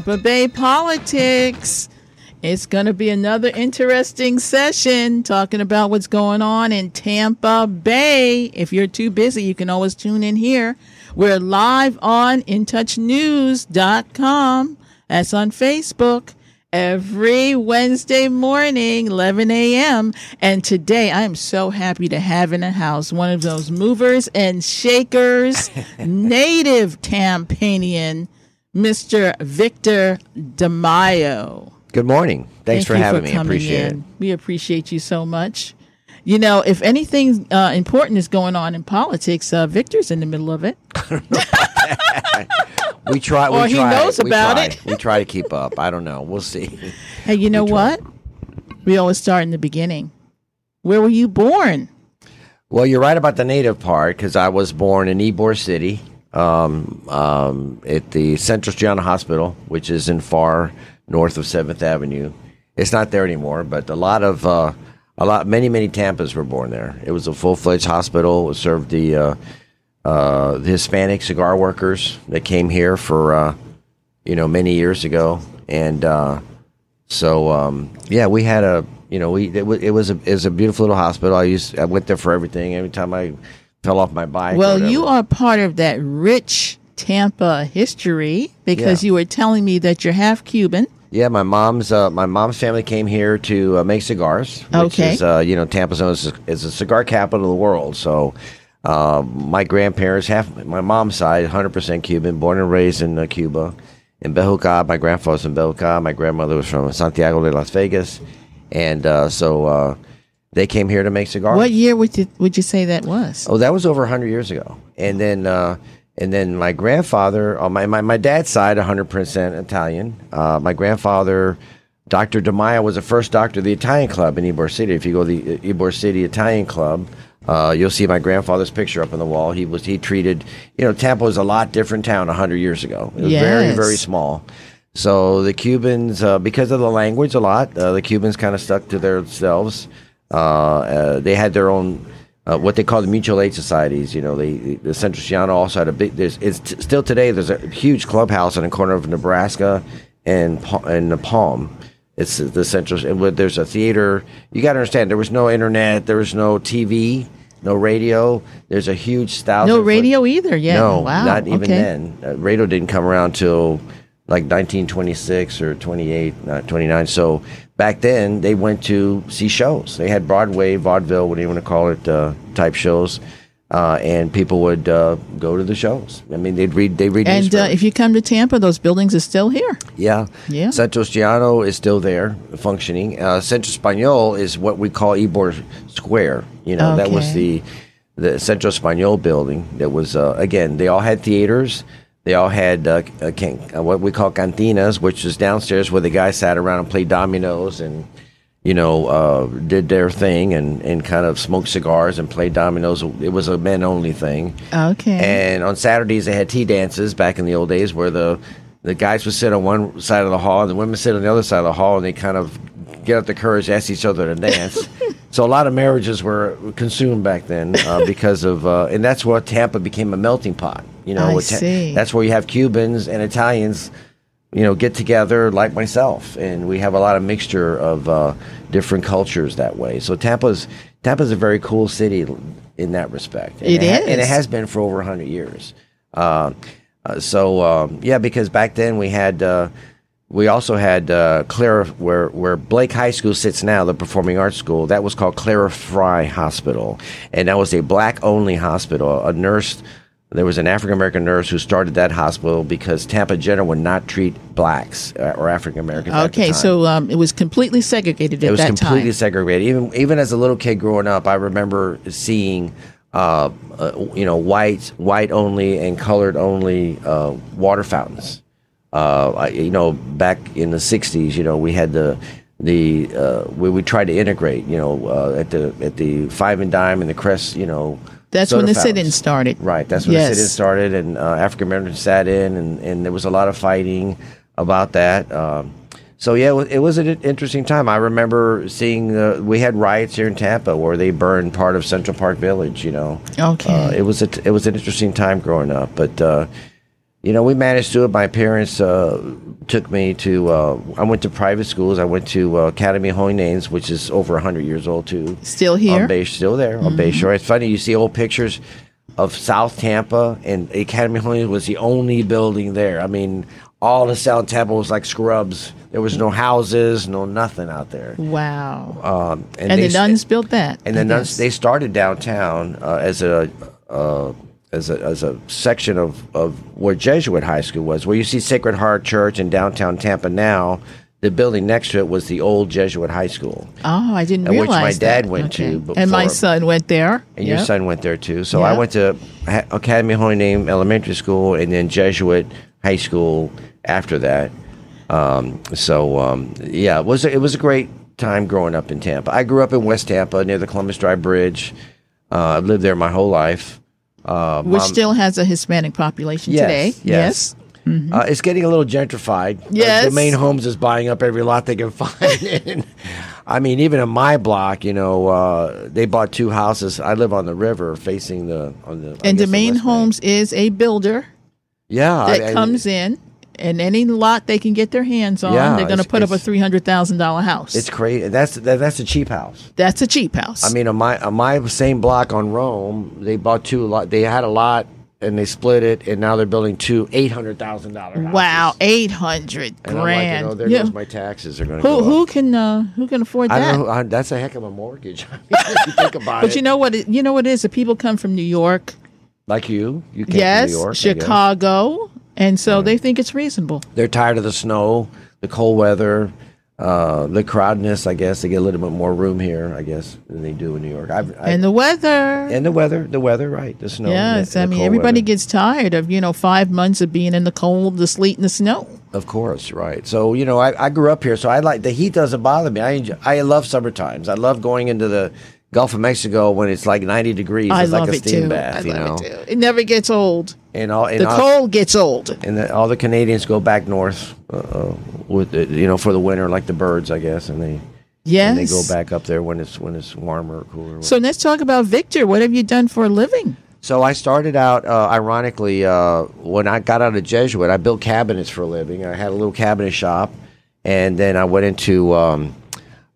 Tampa Bay politics. It's going to be another interesting session talking about what's going on in Tampa Bay. If you're too busy, you can always tune in here. We're live on intouchnews.com. That's on Facebook every Wednesday morning, 11 a.m. And today I am so happy to have in the house one of those movers and shakers, native Tampanian, Mr. Victor DeMaio. Good morning. Thanks Thank for you having me. I coming appreciate in. it. We appreciate you so much. You know, if anything uh, important is going on in politics, uh, Victor's in the middle of it. We try. Or we he try, knows we about try. it. we try to keep up. I don't know. We'll see. Hey, you know try. what? We always start in the beginning. Where were you born? Well, you're right about the native part because I was born in Ybor City, um, um, at the Centro Asturiano Hospital, which is in far north of Seventh Avenue. It's not there anymore, but a lot of uh, a lot, many, many Tampas were born there. It was a full fledged hospital. It served the uh, uh, the Hispanic cigar workers that came here for uh, you know many years ago, and uh, so um, yeah, we had a you know we it, wa- it was a it was a beautiful little hospital. I used I went there for everything. Every time I fell off my bike. Well, you are part of that rich Tampa history because Yeah. you were telling me that you're half Cuban. Yeah, my mom's uh, my mom's family came here to uh, make cigars. Which Okay. Is, uh, you know, Tampa's known as, as a cigar capital of the world. So, uh, my grandparents, half my mom's side, 100% Cuban, born and raised in uh, Cuba, in Bejucal. My grandfather's from Bejucal. My grandmother was from Santiago de Las Vegas, and uh, so uh, they came here to make cigars. What year would you would you say that was? Oh, that was over 100 years ago. And then, uh, and then my grandfather, on my, my, my dad's side, 100% Italian. Uh, my grandfather, Dr. DeMaio, was the first doctor of the Italian club in Ybor City. If you go to the uh, Ybor City Italian club, uh, you'll see my grandfather's picture up on the wall. He was he treated, you know, Tampa was a lot different town 100 years ago. It was very Yes. very small. So the Cubans, uh, because of the language a lot, uh, the Cubans kind of stuck to themselves. Uh, uh, they had their own, uh, what they call the mutual aid societies. You know, they, the Centro Asturiano also had a big. There's it's t- still today. There's a huge clubhouse in the corner of Nebraska and Pa- and the Palm. It's the Central. and There's a theater. You got to understand. There was no internet. There was no TV. No radio. There's a huge thousand. No foot- radio either. Yeah. no, wow. not even okay. then. Uh, radio didn't come around till like 1926 or 28, not 29. So back then, they went to see shows. They had Broadway, vaudeville, what do you want to call it, uh, type shows, uh, and people would uh, go to the shows. I mean, they'd read, they read. And uh, if you come to Tampa, those buildings are still here. Yeah. Yeah. Centro Asturiano is still there, functioning. Uh, Centro Español is what we call Ybor Square. You know, that was the the Centro Español building. That was uh, again. They all had theaters. They all had uh, uh, can, uh, what we call cantinas, which is downstairs where the guys sat around and played dominoes and you know uh, did their thing and, and kind of smoked cigars and played dominoes. It was a men only thing. Okay. And on Saturdays they had tea dances back in the old days where the the guys would sit on one side of the hall and the women sit on the other side of the hall and they kind of get up the courage to ask each other to dance. so a lot of marriages were consumed back then uh, because of uh, and that's what Tampa became a melting pot. You know, that's where you have Cubans and Italians you know, get together like myself, and we have a lot of mixture of uh, different cultures that way. So Tampa's Tampa's a very cool city in that respect. And It ha- and it is. has been for over hundred years. Uh, uh, so um, yeah, because back then we had. Uh, we also had uh, Clara, where where Blake High School sits now, the Performing Arts School. That was called Clara Frye Hospital, and that was a black only hospital. A nurse, there was an African American nurse who started that hospital because Tampa General would not treat blacks uh, or African Americans. okay. So um, it was completely segregated at it was completely time. segregated. Even even as a little kid growing up, I remember seeing. Uh, uh, you know, white, white only, and colored only uh, water fountains uh, I, you know, back in the '60s, you know, we had the the uh, we we tried to integrate, you know, uh, at the at the Five and Dime and the Crest, you know. That's when the sit-in started. Right, that's when Yes. the sit-in started, and uh, African Americans sat in, and, and there was a lot of fighting about that. Um, so yeah, it was, it was an interesting time. I remember seeing uh, we had riots here in Tampa where they burned part of Central Park Village. You know, Okay. uh, it was a t- it was an interesting time growing up, but uh, you know, we managed to do it. My parents uh, took me to. Uh, I went to private schools. I went to uh, Academy of Holy Names, which is over hundred years old too. Still here? On Bay, still there on Bay Shore. It's funny you see old pictures of South Tampa, and Academy of Holy Names was the only building there. I mean, all the South Tampa was like scrubs. There was no houses, no nothing out there. Wow. Um, and they the nuns built that. and I the nuns they started downtown uh, as a uh, as a as a section of of where Jesuit high school was, where you see Sacred Heart Church in downtown Tampa now. The building next to it was the old Jesuit high school, Oh, I didn't And which my dad that. went to And my son went there. and your son went there too. So I went to Academy Holy Name Elementary School and then Jesuit High School after that. Um, so um, yeah, it was a, it was a great time growing up in Tampa. I grew up in West Tampa near the Columbus Drive Bridge. Uh, I've lived there my whole life. Uh, Which mom- still has a Hispanic population Yes, today. yes. Uh, it's getting a little gentrified. Uh, Yes. the main homes is buying up every lot they can find. and, I mean, even in my block, you know, uh, they bought two houses. I live on the river, facing the on the. I And the bank. Homes is a builder Yeah, I- that I- comes in, and any lot they can get their hands on, Yeah, they're going to put up a three hundred thousand dollar house. It's crazy. That's that, that's a cheap house. That's a cheap house. I mean, on my on my same block on Rome, they bought two lot. They had a lot and they split it, and now they're building two eight hundred thousand dollar wow, eight hundred And I'm like, grand. you know, there Yeah. goes my taxes are going to who go who can uh, who can afford I that? don't know. I, that's a heck of a mortgage. you think about it. But you know what? It, you know what it is. The people come from New York, like you, you came yes, from New York. Chicago, and so they think it's reasonable. They're tired of the snow, the cold weather, uh, the crowdedness. I guess they get a little bit more room here. I guess than they do in New York. I've, I, And the weather. and the weather, the weather, right? The snow. yes, the- I mean everybody weather. gets tired of you know five months of being in the cold, the sleet, and the snow. Of course, right. So you know, I, I grew up here, so I like the heat doesn't bother me. I enjoy, I love summer times. I love going into the Gulf of Mexico when it's like ninety degrees. I it's love like a it steam too. bath, I you know. it too. It never gets old. And all and The all, cold gets old. and the, all the Canadians go back north uh, uh, with the, you know for the winter, like the birds, I guess, and they Yes. and they go back up there when it's when it's warmer or cooler. So let's talk about Victor. What have you done for a living? So I started out, uh, ironically, uh, when I got out of Jesuit, I built cabinets for a living. I had a little cabinet shop, and then I went into um,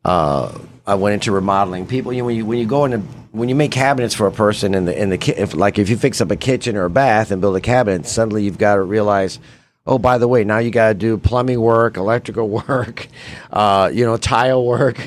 uh, I went into remodeling. People, you know, when you when you go into when you make cabinets for a person in the in the if, like if you fix up a kitchen or a bath and build a cabinet, suddenly you've got to realize. Oh, by the way, now you got to do plumbing work, electrical work, uh, you know, tile work.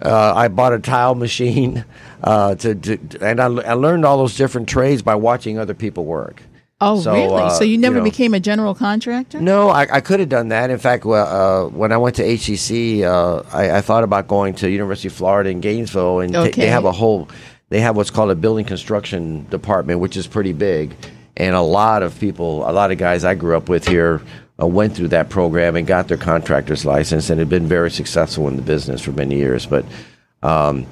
Uh, I bought a tile machine, uh, to, to and I, I learned all those different trades by watching other people work. Oh, So, really? uh, so you never know- became a general contractor? No, I, I could have done that. In fact, well, uh, when I went to HCC, uh, I, I thought about going to University of Florida in Gainesville, and Okay. they have a whole, they have what's called a building construction department, which is pretty big, and a lot of people, a lot of guys I grew up with here. Uh, went through that program and got their contractor's license and had been very successful in the business for many years. But um,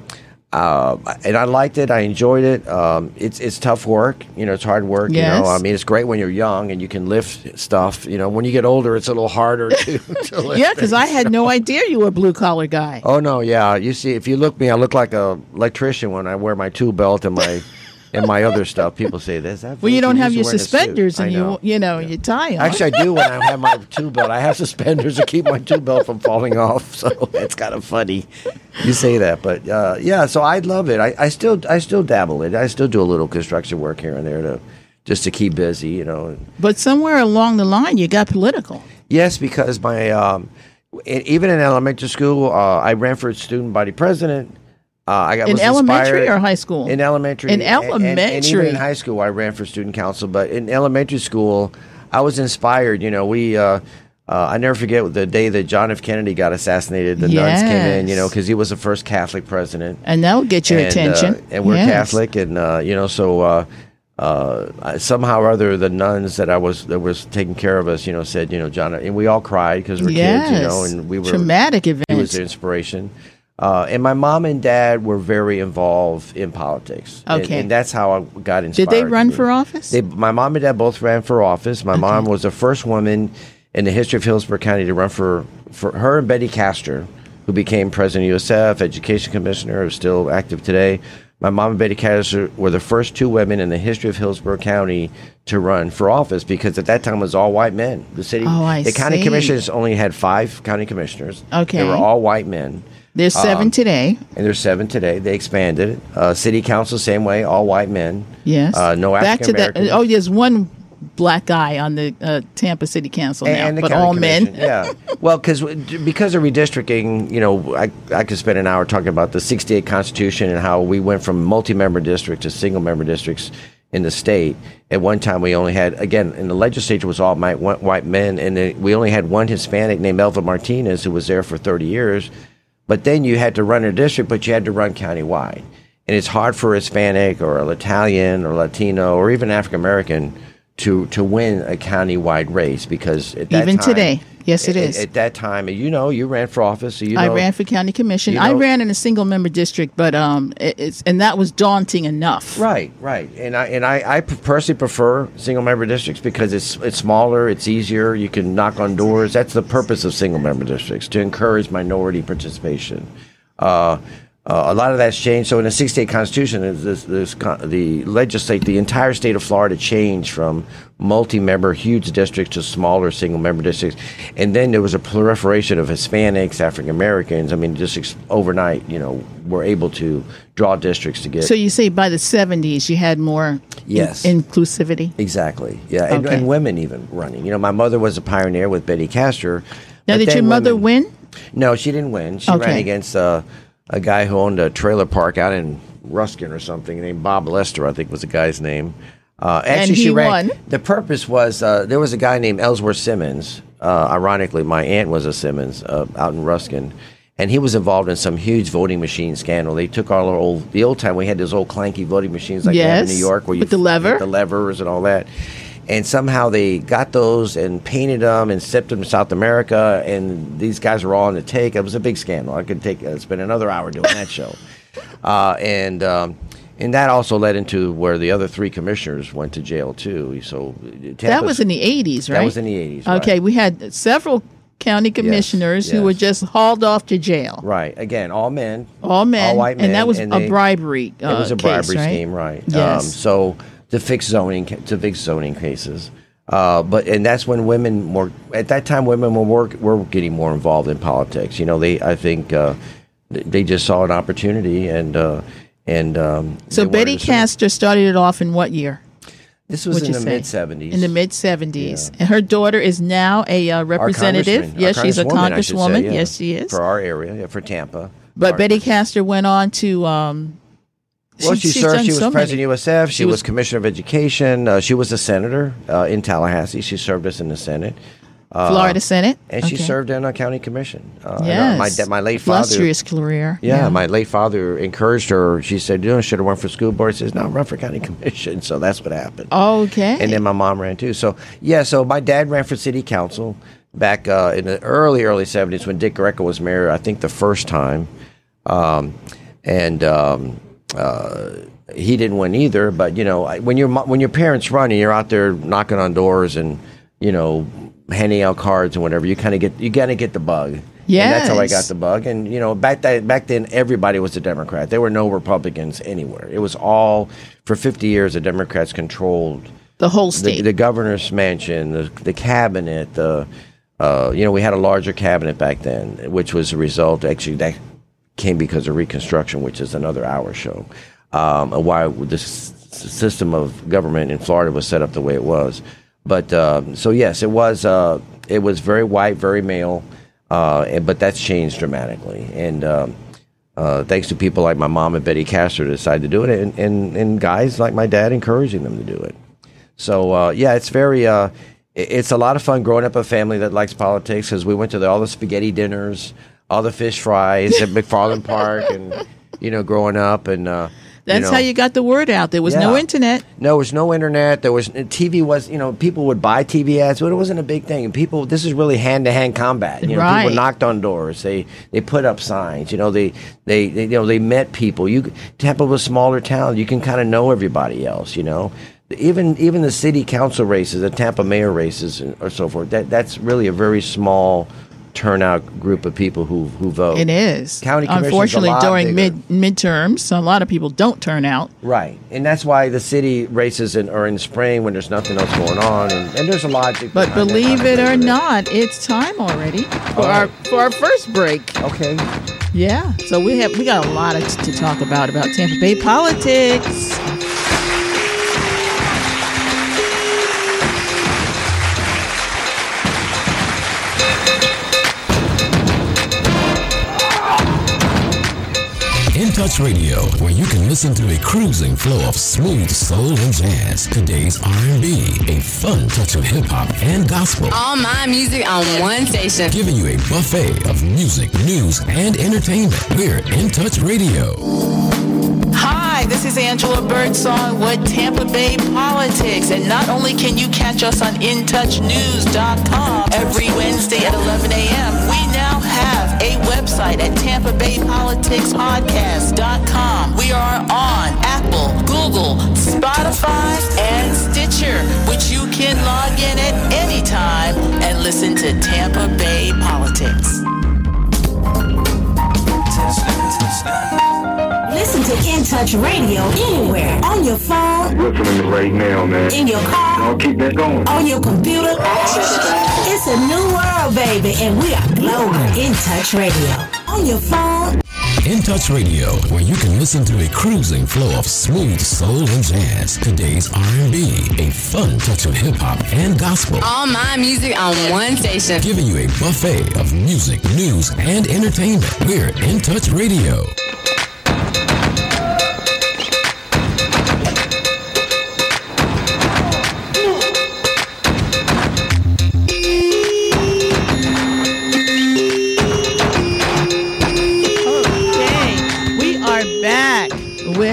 uh, and I liked it. I enjoyed it. Um, it's it's tough work. You know, it's hard work. Yes. You know, I mean, it's great when you're young and you can lift stuff. You know, when you get older, it's a little harder to, to lift. Yeah, because I had no idea you were a blue collar guy. Oh no, yeah. You see, if you look me, I look like a electrician when I wear my tool belt and my and my other stuff. People say this. That Well, you don't have your wearing a suit." suspenders and know. you you know you tie on. Actually, I do when I have my tool belt. I have suspenders to keep my tool belt from falling off. So it's kind of funny you say that, but uh, yeah. So I love it. I, I still I still dabble in. it. I still do a little construction work here and there to just to keep busy. You know. but somewhere along the line, you got political. Yes, because my um, even in elementary school, uh, I ran for student body president. Uh, I got In elementary or high school? In elementary. In and- and- And, even elementary. in high school, I ran for student council. But in elementary school, I was inspired. You know, we. Uh, uh, I never forget the day that John F. Kennedy got assassinated. The nuns came in, you know, because he was the first Catholic president And that'll get your and, attention. uh, and we're Yes. Catholic, and uh, you know, so uh, uh, somehow or other, the nuns that I was that was taking care of us, you know, said, you know, John, and we all cried because we're Yes. kids, you know, and we were traumatic event. He was the inspiration. Uh, and my mom and dad were very involved in politics. Okay. and, that's how I got inspired. Did they run for office? They, my mom and dad both ran for office. My mom was the first woman in the history of Hillsborough County to run for, for her and Betty Castor, who became president of USF, education commissioner, who's still active today. My mom and Betty Castor were the first two women in the history of Hillsborough County to run for office because at that time it was all white men. The city, Oh, I the county commissioners only had five county commissioners. Okay. they were all white men, There's seven Um, today. and there's seven today. They expanded it. Uh, city council, same way, all white men. Yes. uh, no Back African to that. Oh, there's one black guy on the uh, Tampa City Council now, and but all men. yeah. Well, because because of redistricting, you know, I I could spend an hour talking about the '68 Constitution and how we went from multi-member district to single-member districts in the state. At one time, we only had again in the legislature was all white white men, and we only had one Hispanic named Elvin Martinez who was there for 30 years. But then you had to run a district, but you had to run countywide, and it's hard for Hispanic or an Italian or Latino or even African American to to win a countywide race because at that Even time- today. Yes, it at- is. At that time, you know, you ran for office. So you know, I ran for county commission. you I ran in a single member district, but um, it, it's and that was daunting enough. Right, right, and I and I, I personally prefer single member districts because it's it's smaller, it's easier. You can knock on doors. That's the purpose of single member districts to encourage minority participation. Uh, uh, a lot of that's changed. So in the '68 Constitution, this, this the legislate the entire state of Florida changed from multi-member huge districts to smaller single-member districts, and then there was a proliferation of Hispanics, African Americans. I mean, just ex- overnight, you know, were able to draw districts to get So you say by the 70s you had more in- Yes. inclusivity. Exactly. Yeah, and, Okay. and women even running. You know, my mother was a pioneer with Betty Castor. Now, did your mother women- win? No, she didn't win. She ran against uh, a guy who owned a trailer park out in Ruskin or something named Bob Lester, I think was the guy's name. Uh, actually, he she ran. won. The purpose was uh, there was a guy named Ellsworth Simmons. Uh, ironically, my aunt was a Simmons uh, out in Ruskin. And he was involved in some huge voting machine scandal. They took all our old, the old time we had those old clanky voting machines like have in New York, where you with the lever. the levers and all that. And somehow they got those and painted them and shipped them to South America. And these guys were all on the take. It was a big scandal. I could take uh, spend another hour doing that show. Uh, and um, and that also led into where the other three commissioners went to jail too. So That was in the 80s, right? that was in the 80s. right. Okay, we had several county commissioners who were just hauled off to jail. Right. Again, all men. All men, All white men. and that was and a they- bribery. Uh, it was a case, bribery right? scheme, right? Yes. Um, so to fix zoning, to fix zoning cases. Uh, but and that's when women were at that time women were work, were getting more involved in politics. You know, they I think uh, they just saw an opportunity and uh, and um, So Betty. Castor started it off in what year? This was in the mid seventies. In the mid 70s. And her daughter is now a uh, representative. yes, she's a congresswoman, say, yeah, Yes, she is. for our area, yeah, for Tampa. but Betty Castor went on to. Um, Well, she, she's served. She was so president many. of USF. She, She was, was- commissioner of education. Uh, she was a senator uh, in Tallahassee. She served us in the Senate. Florida Senate. Uh, and she served in a county commission. Uh, uh, Yes. my my late father. Illustrious career. Yeah, my late father encouraged her. She said, "You know, should have run for school board." She says, "No, run for county commission." So that's what happened. Okay. And then my mom ran too. So yeah, so my dad ran for city council back uh, in the early early seventies when Dick Greco was mayor. I think the first time, um, and um, uh, he didn't win either. But you know, when your when your parents run and you're out there knocking on doors and you know handing out cards and whatever, you kind of get you got to get the bug. And that's how I got the bug. And you know, back that back then, everybody was a Democrat. There were no Republicans anywhere. It was all for 50 years. The Democrats controlled the whole the, state. the governor's mansion, the, the cabinet. The uh, you know, we had a larger cabinet back then, which was a result. Actually, that came because of Reconstruction, which is another hour show. Um, and why this system of government in Florida was set up the way it was. But um, so yes, it was uh, it was very white, very male, uh, and, but that's changed dramatically. And um, uh, thanks to people like my mom and Betty Castor to decide to do it, and, and, and guys like my dad encouraging them to do it. So uh, yeah, it's very uh, it's a lot of fun growing up a family that likes politics because we went to the, all the spaghetti dinners, all the fish fries at McFarland Park, and you know, growing up and. Uh, That's know, how you got the word out. There was no internet. no, there was no internet. There was TV. Was you know people would buy TV ads, but it wasn't a big thing. And people, this is really hand to hand combat. You know, Right. people knocked on doors. They they put up signs. You know, they, they they you know they met people. You Tampa was a smaller town. You can kind of know everybody else. You know, even even the city council races, the Tampa mayor races, and, or so forth. That that's really a very small turnout group of people who who vote. It is. County Unfortunately, during bigger. mid midterms, a lot of people don't turn out. Right, and that's why the city races in, are in spring when there's nothing else going on, and, and there's a logic. But believe it or not, it's time already for All our for our first break. Okay. Yeah. So we have we got a lot to talk about about Tampa Bay politics. Touch Radio, where you can listen to a cruising flow of smooth soul and jazz, today's R&B, a fun touch of hip hop and gospel, All my music on one station. giving you a buffet of music, news, and entertainment. We're In Touch Radio. Hi, this is Angela Birdsong with Tampa Bay Politics. And not only can you catch us on InTouchNews.com every Wednesday at 11 a.m., we now have a website at TampaBayPoliticsPodcast.com. We are on Apple, Google, Spotify, and Stitcher, which you can log in at any time and listen to Tampa Bay Politics. Listen to In Touch Radio anywhere on your phone, listening right now, man. in your car, I'll keep that going. on your computer. It's a new world, baby, and we are global. In Touch Radio on your phone. In Touch Radio, where you can listen to a cruising flow of smooth soul and jazz, today's R&B, a fun touch of hip hop and gospel, All my music on one station. giving you a buffet of music, news, and entertainment. We're In Touch Radio.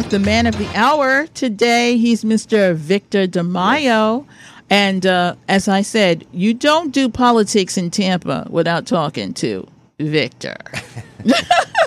With the man of the hour. Today, he's Mr. Victor DeMaio. And uh, as I said, you don't do politics in Tampa without talking to Victor.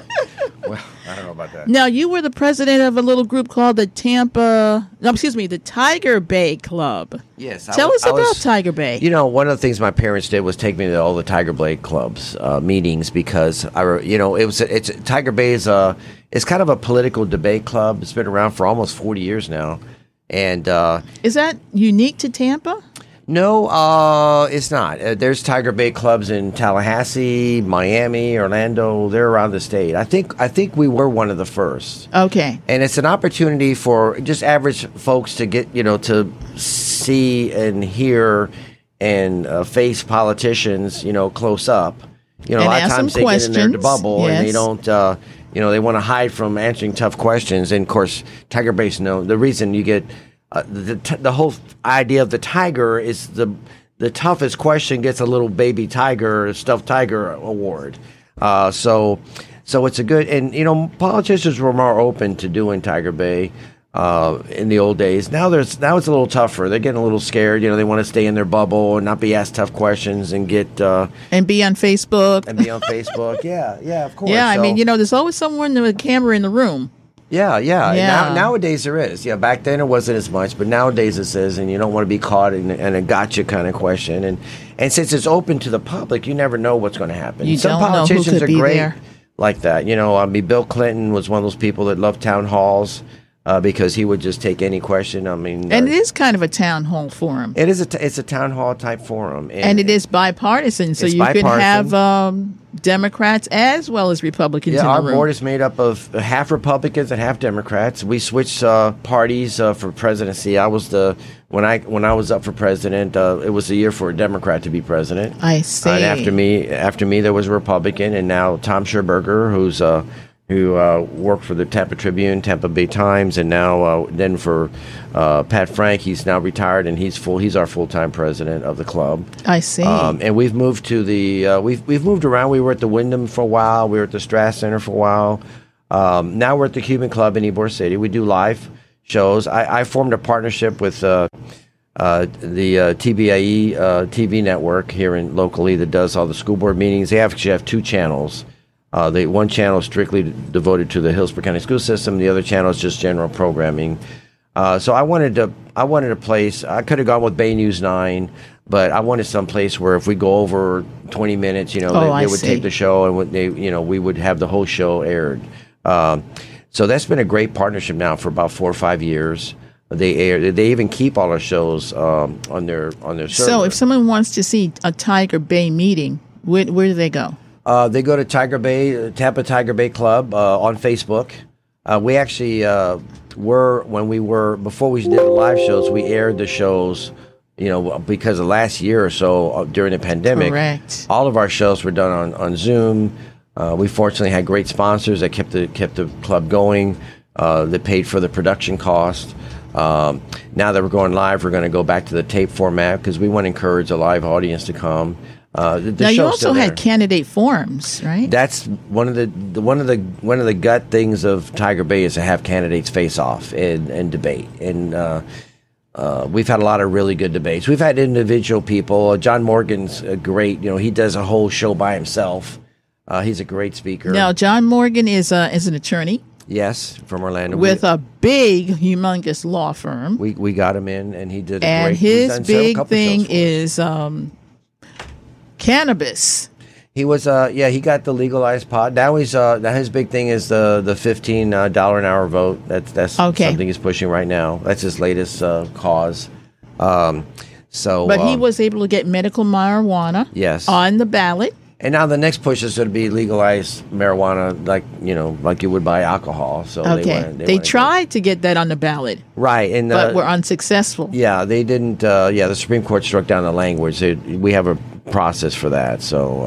Well, I don't know about that. Now, you were the president of a little group called the Tampa, no, excuse me, the Tiger Bay Club. Yes. Tell wa- us I about was- Tiger Bay. You know, one of the things my parents did was take me to all the Tiger Bay clubs uh, meetings because I, you know, it was it's Tiger Bay is a it's kind of a political debate club. It's been around for almost forty years now, and uh, Is that unique to Tampa? No, uh, it's not. Uh, there's Tiger Bay clubs in Tallahassee, Miami, Orlando. They're around the state. I think I think we were one of the first. Okay. and it's an opportunity for just average folks to get you know to see and hear and uh, face politicians you know close up you know And a lot of times they get in their questions, bubble and they don't uh, you know they want to hide from answering tough questions and of course tiger base no the reason you get uh, the, t- the whole idea of the tiger is the the toughest question gets a little baby tiger stuffed tiger award uh, so so it's a good and you know politicians were more open to doing tiger bay uh, in the old days. Now there's now it's a little tougher. They're getting a little scared. You know, they want to stay in their bubble and not be asked tough questions and get uh, And be on Facebook. and be on Facebook. Yeah, yeah, of course. yeah, I mean, you know, there's always someone with a camera in the room. Yeah, yeah. Yeah. Now, nowadays there is. Yeah, back then it wasn't as much, but nowadays it says, and you don't want to be caught in, in a gotcha kind of question. And and since it's open to the public, you never know what's going to happen. You Some don't know who politicians could are be great there. like that. You know, I mean, Bill Clinton was one of those people that loved town halls uh, because he would just take any question. I mean, And uh, it is kind of a town hall forum. it is a t- it's a town hall type forum, and it is bipartisan, so you can have um, Democrats as well as Republicans Yeah, in our the room. board is made up of half Republicans and half Democrats. We switched uh, parties uh, for presidency. I was the when I when I was up for president. Uh, it was a year for a Democrat to be president. I see. And after me, after me, there was a Republican, and now Tom Scherberger, who's uh, who uh, worked for the Tampa Tribune, Tampa Bay Times, and now uh, then for uh, Pat Frank. He's now retired, and he's full. He's our full time president of the club. I see. Um, and we've moved to the uh, we've we've moved around. We were at the Wyndham for a while. We were at the Straz Center for a while. Um, now we're at the Cuban Club in Ybor City. We do live shows. I, I formed a partnership with uh, uh, the uh, TBIE uh, TV network here in locally that does all the school board meetings. They actually have two channels. Uh, the one channel is strictly devoted to the Hillsborough County school system. The other channel is just general programming. Uh, so I wanted to I wanted a place. I could have gone with Bay News Nine, But I wanted some place where if we go over 20 minutes, you know, Oh, they, they would see. tape the show and would they, you know, we would have the whole show aired. Um, so that's been a great partnership now for about four or five years. They air. They even keep all our shows um, on their on their server. So if someone wants to see a Tiger Bay meeting, where, where do they go? Uh, they go to Tiger Bay, uh, Tampa Tiger Bay Club uh, on Facebook. Uh, we actually uh, were when we were before we did the live shows. We aired the shows, you know, because the last year or so uh, during the pandemic. Correct. All of our shows were done on on Zoom. Uh, we fortunately had great sponsors that kept the kept the club going. Uh, that paid for the production cost. Um, now that we're going live, we're going to go back to the tape format because we want to encourage a live audience to come. Uh, the, the now you also had candidate forums, right? that's one of the, the one of the one of the gut things of Tiger Bay is to have candidates face off and, and debate. And uh, uh, we've had a lot of really good debates. We've had individual people. Uh, John Morgan's a great. You know, he does a whole show by himself. Uh, he's a great speaker. now John Morgan is a is an attorney yes, from Orlando. with we, a big, humongous law firm, we we got him in, and he did. A and great, his big thing shows for us. is um, cannabis. He was, uh, yeah, he got the legalized pot. Now he's, uh, now his big thing is the the fifteen uh, dollar an hour vote. That's that's Okay. something he's pushing right now. That's his latest uh, cause. Um, so, But he um, was able to get medical marijuana Yes. on the ballot. and now the next push is going to be legalize marijuana, like you know, like you would buy alcohol. So Okay, they, wanna- they, tried to get that on the ballot, right, and but uh, were unsuccessful. yeah, they didn't. Uh, yeah, the Supreme Court struck down the language. They, we have a process for that. So,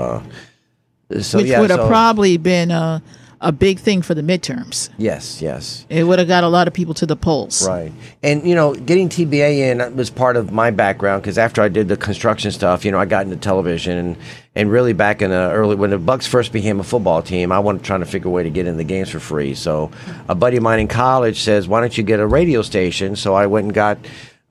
uh, so which yeah, would have so- probably been a, a big thing for the midterms. yes, yes. It would have got a lot of people to the polls. Right. And, you know, getting TBA in was part of my background because after I did the construction stuff, you know, I got into television and, and really back in the early, when the Bucks first became a football team, I wanted trying to figure a way to get in the games for free. So a buddy of mine in college says, why don't you get a radio station? So I went and got,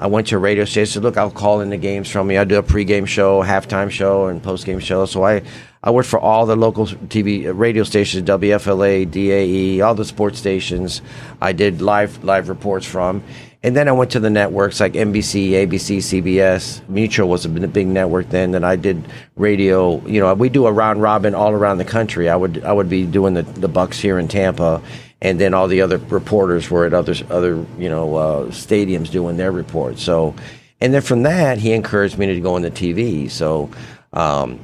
I went to a radio station. Said, Look, I'll call in the games from me. I do a pregame show, halftime show, and postgame show. So I, I worked for all the local TV uh, radio stations, WFLA, DAE, all the sports stations. I did live live reports from, and then I went to the networks like NBC, ABC, CBS. Mutual was a big network then. That I did radio. You know, we do a round robin all around the country. I would I would be doing the the Bucks here in Tampa, and then all the other reporters were at other other you know uh, stadiums doing their reports. So, and then from that, he encouraged me to go into TV. So. Um,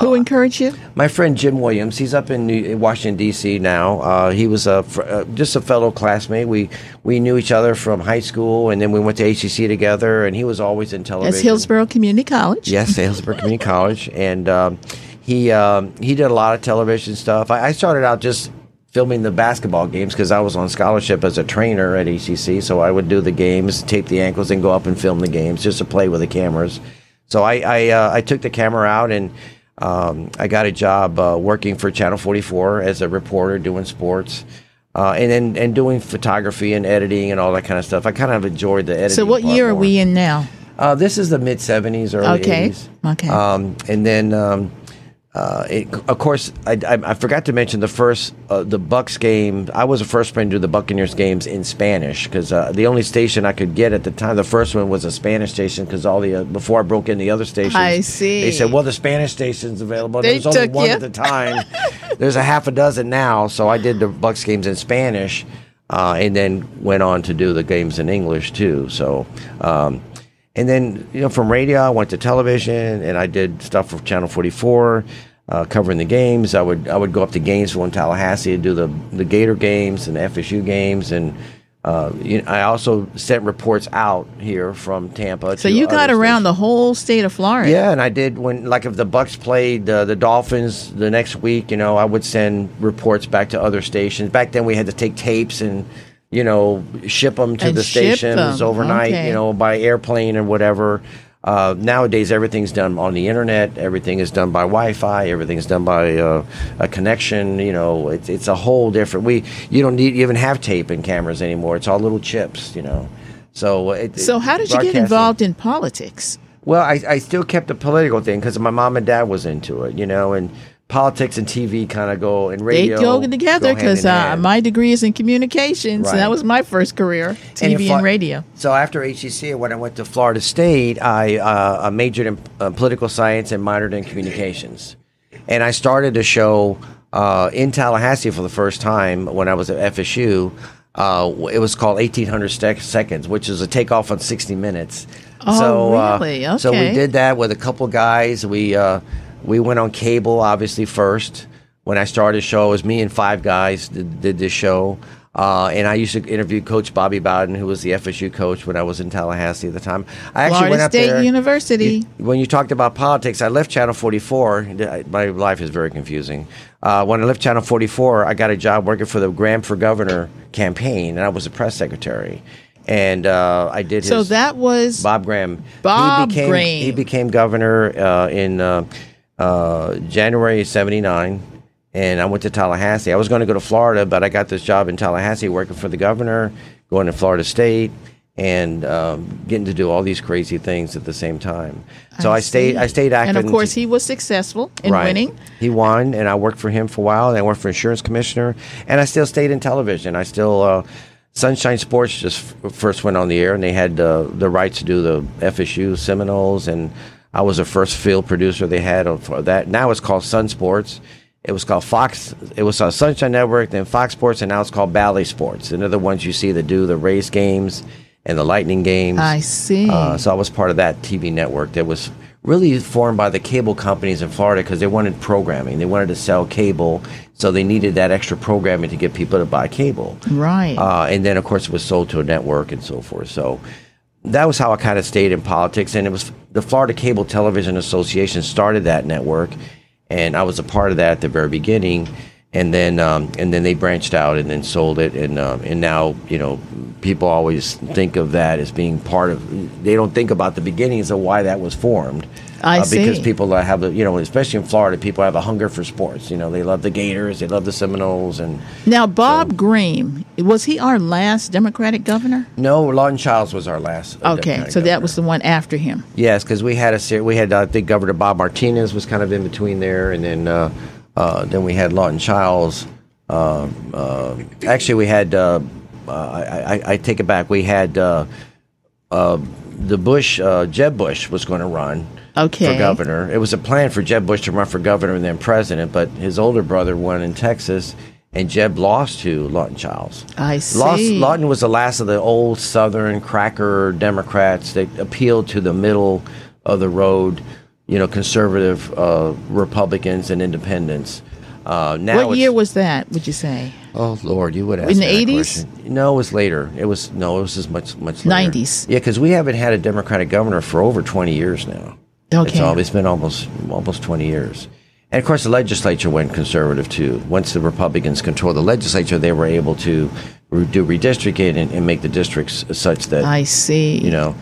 Who encouraged you? my friend Jim Williams, he's up in, New, in Washington D.C. now. Uh, he was a fr- uh, just a fellow classmate. We we knew each other from high school, and then we went to HCC together. And he was always in television. That's Hillsborough Community College. Yes, Hillsborough Community College, and um, he um, he did a lot of television stuff. I, I started out just filming the basketball games because I was on scholarship as a trainer at HCC. so I would do the games, tape the ankles, and go up and film the games just to play with the cameras. So I I, uh, I took the camera out and. Um, I got a job uh, working for Channel 44 as a reporter doing sports, uh, and then and doing photography and editing and all that kind of stuff. I kind of enjoyed the editing. So what year are more. we in now? Uh, this is the mid '70s, early Okay. '80s. Okay. Um, and then, um, uh, it, of course, I, I, I forgot to mention the first uh, the Bucks game. I was the first one to do the Buccaneers games in Spanish because uh, the only station I could get at the time, the first one was a Spanish station because all the uh, before I broke in the other stations. I see. They said, "Well, the Spanish station's available." They There's only one you. at the time. There's a half a dozen now, so I did the Bucks games in Spanish, uh, and then went on to do the games in English too. So. Um, and then, you know, from radio, I went to television, and I did stuff for Channel 44, uh, covering the games. I would I would go up to Gainesville and Tallahassee and do the the Gator games and the FSU games, and uh, you I also sent reports out here from Tampa. So you got around stations. the whole state of Florida. Yeah, and I did when like if the Bucks played uh, the Dolphins the next week, you know, I would send reports back to other stations. Back then, we had to take tapes and you know ship them to And the stations them, overnight, okay. you know, by airplane or whatever. Uh, nowadays, everything's done on the internet. Everything is done by Wi-Fi. Everything is done by uh, a connection. You know, it's it's a whole different. We you don't need even have tape and cameras anymore. It's all little chips. You know, so it, So how did you get involved in politics? well, I, I still kept the political thing because my mom and dad was into it, you know, and politics and TV kind of go and radio they go together because uh, my degree is in communications. Right. That was my first career, And TV and, radio. So after HCC, when I went to Florida State, I uh, I majored in uh, political science and minored in communications, and I started a show uh, in Tallahassee for the first time when I was at FSU. Uh, it was called 1800 Sec- Seconds, which is a takeoff on 60 Minutes. Oh, so, uh, really? So we did that with a couple guys. We uh, we went on cable, obviously first. When I started the show, it was me and five guys did, did this show. Uh, and I used to interview Coach Bobby Bowden, who was the FSU coach when I was in Tallahassee at the time. I actually Florida went up State there. University. You- when you talked about politics, I left Channel 44. My life is very confusing. Uh, when I left Channel 44, I got a job working for the Graham for Governor campaign, and I was a press secretary. And uh, I did So that was Bob Graham. Bob he became, Graham. He became governor uh, in uh, January '79, and I went to Tallahassee. I was going to go to Florida, but I got this job in Tallahassee working for the governor, going to Florida State, and um, getting to do all these crazy things at the same time. So I, stayed. I stayed active. And of course, he was successful in Right. winning. He won, and I worked for him for a while. And I worked for insurance commissioner, and I still stayed in television. I still uh, Sunshine Sports just f- first went on the air, and they had uh, the rights to do the FSU Seminoles, and I was the first field producer they had for that. Now it's called Sun Sports. It was called Fox. It was uh, Sunshine Network, then Fox Sports, and now it's called Bally Sports. And they're the ones you see that do the Rays games and the lightning games. I see. Uh, so I was part of that TV network that was really formed by the cable companies in Florida because they wanted programming. They wanted to sell cable, so they needed that extra programming to get people to buy cable. Right. Uh, and then, of course, it was sold to a network and so forth. So that was how I kind of stayed in politics. And it was the Florida Cable Television Association started that network, and I was a part of that at the very beginning. And then, um, and then they branched out and then sold it, and um, and now you know people always think of that as being part of. They don't think about the beginnings of why that was formed. I uh, Because see. people have, a, you know, especially in Florida, people have a hunger for sports. You know, they love the Gators, they love the Seminoles, and now, Bob Green, was he our last Democratic governor? no, Lawton Chiles was our last. uh, Okay, Democratic so that was the one after him. Yes, because we had a we had uh, I think Governor Bob Martinez was kind of in between there, and then uh, uh, then we had Lawton Chiles. Uh, uh, actually, we had uh, uh, I, I, I take it back. We had uh, uh, the Bush uh, Jeb Bush was going to run Okay. for governor. It was a plan for Jeb Bush to run for governor and then president, but his older brother won in Texas, and Jeb lost to Lawton Chiles. I see. Lost, Lawton was the last of the old Southern cracker Democrats that appealed to the middle of the road, you know, conservative uh, Republicans and independents. Uh, now what year was that? Would you say? Oh Lord, you would ask In the that 80s? question. No, it was later. It was no, it was as much much 90s. Yeah, because we haven't had a Democratic governor for over twenty years now. Okay. It's, all, it's been almost almost twenty years. And of course, the legislature went conservative too. Once the Republicans controlled the legislature, they were able to re- do redistricting and, and make the districts such that I see. you know,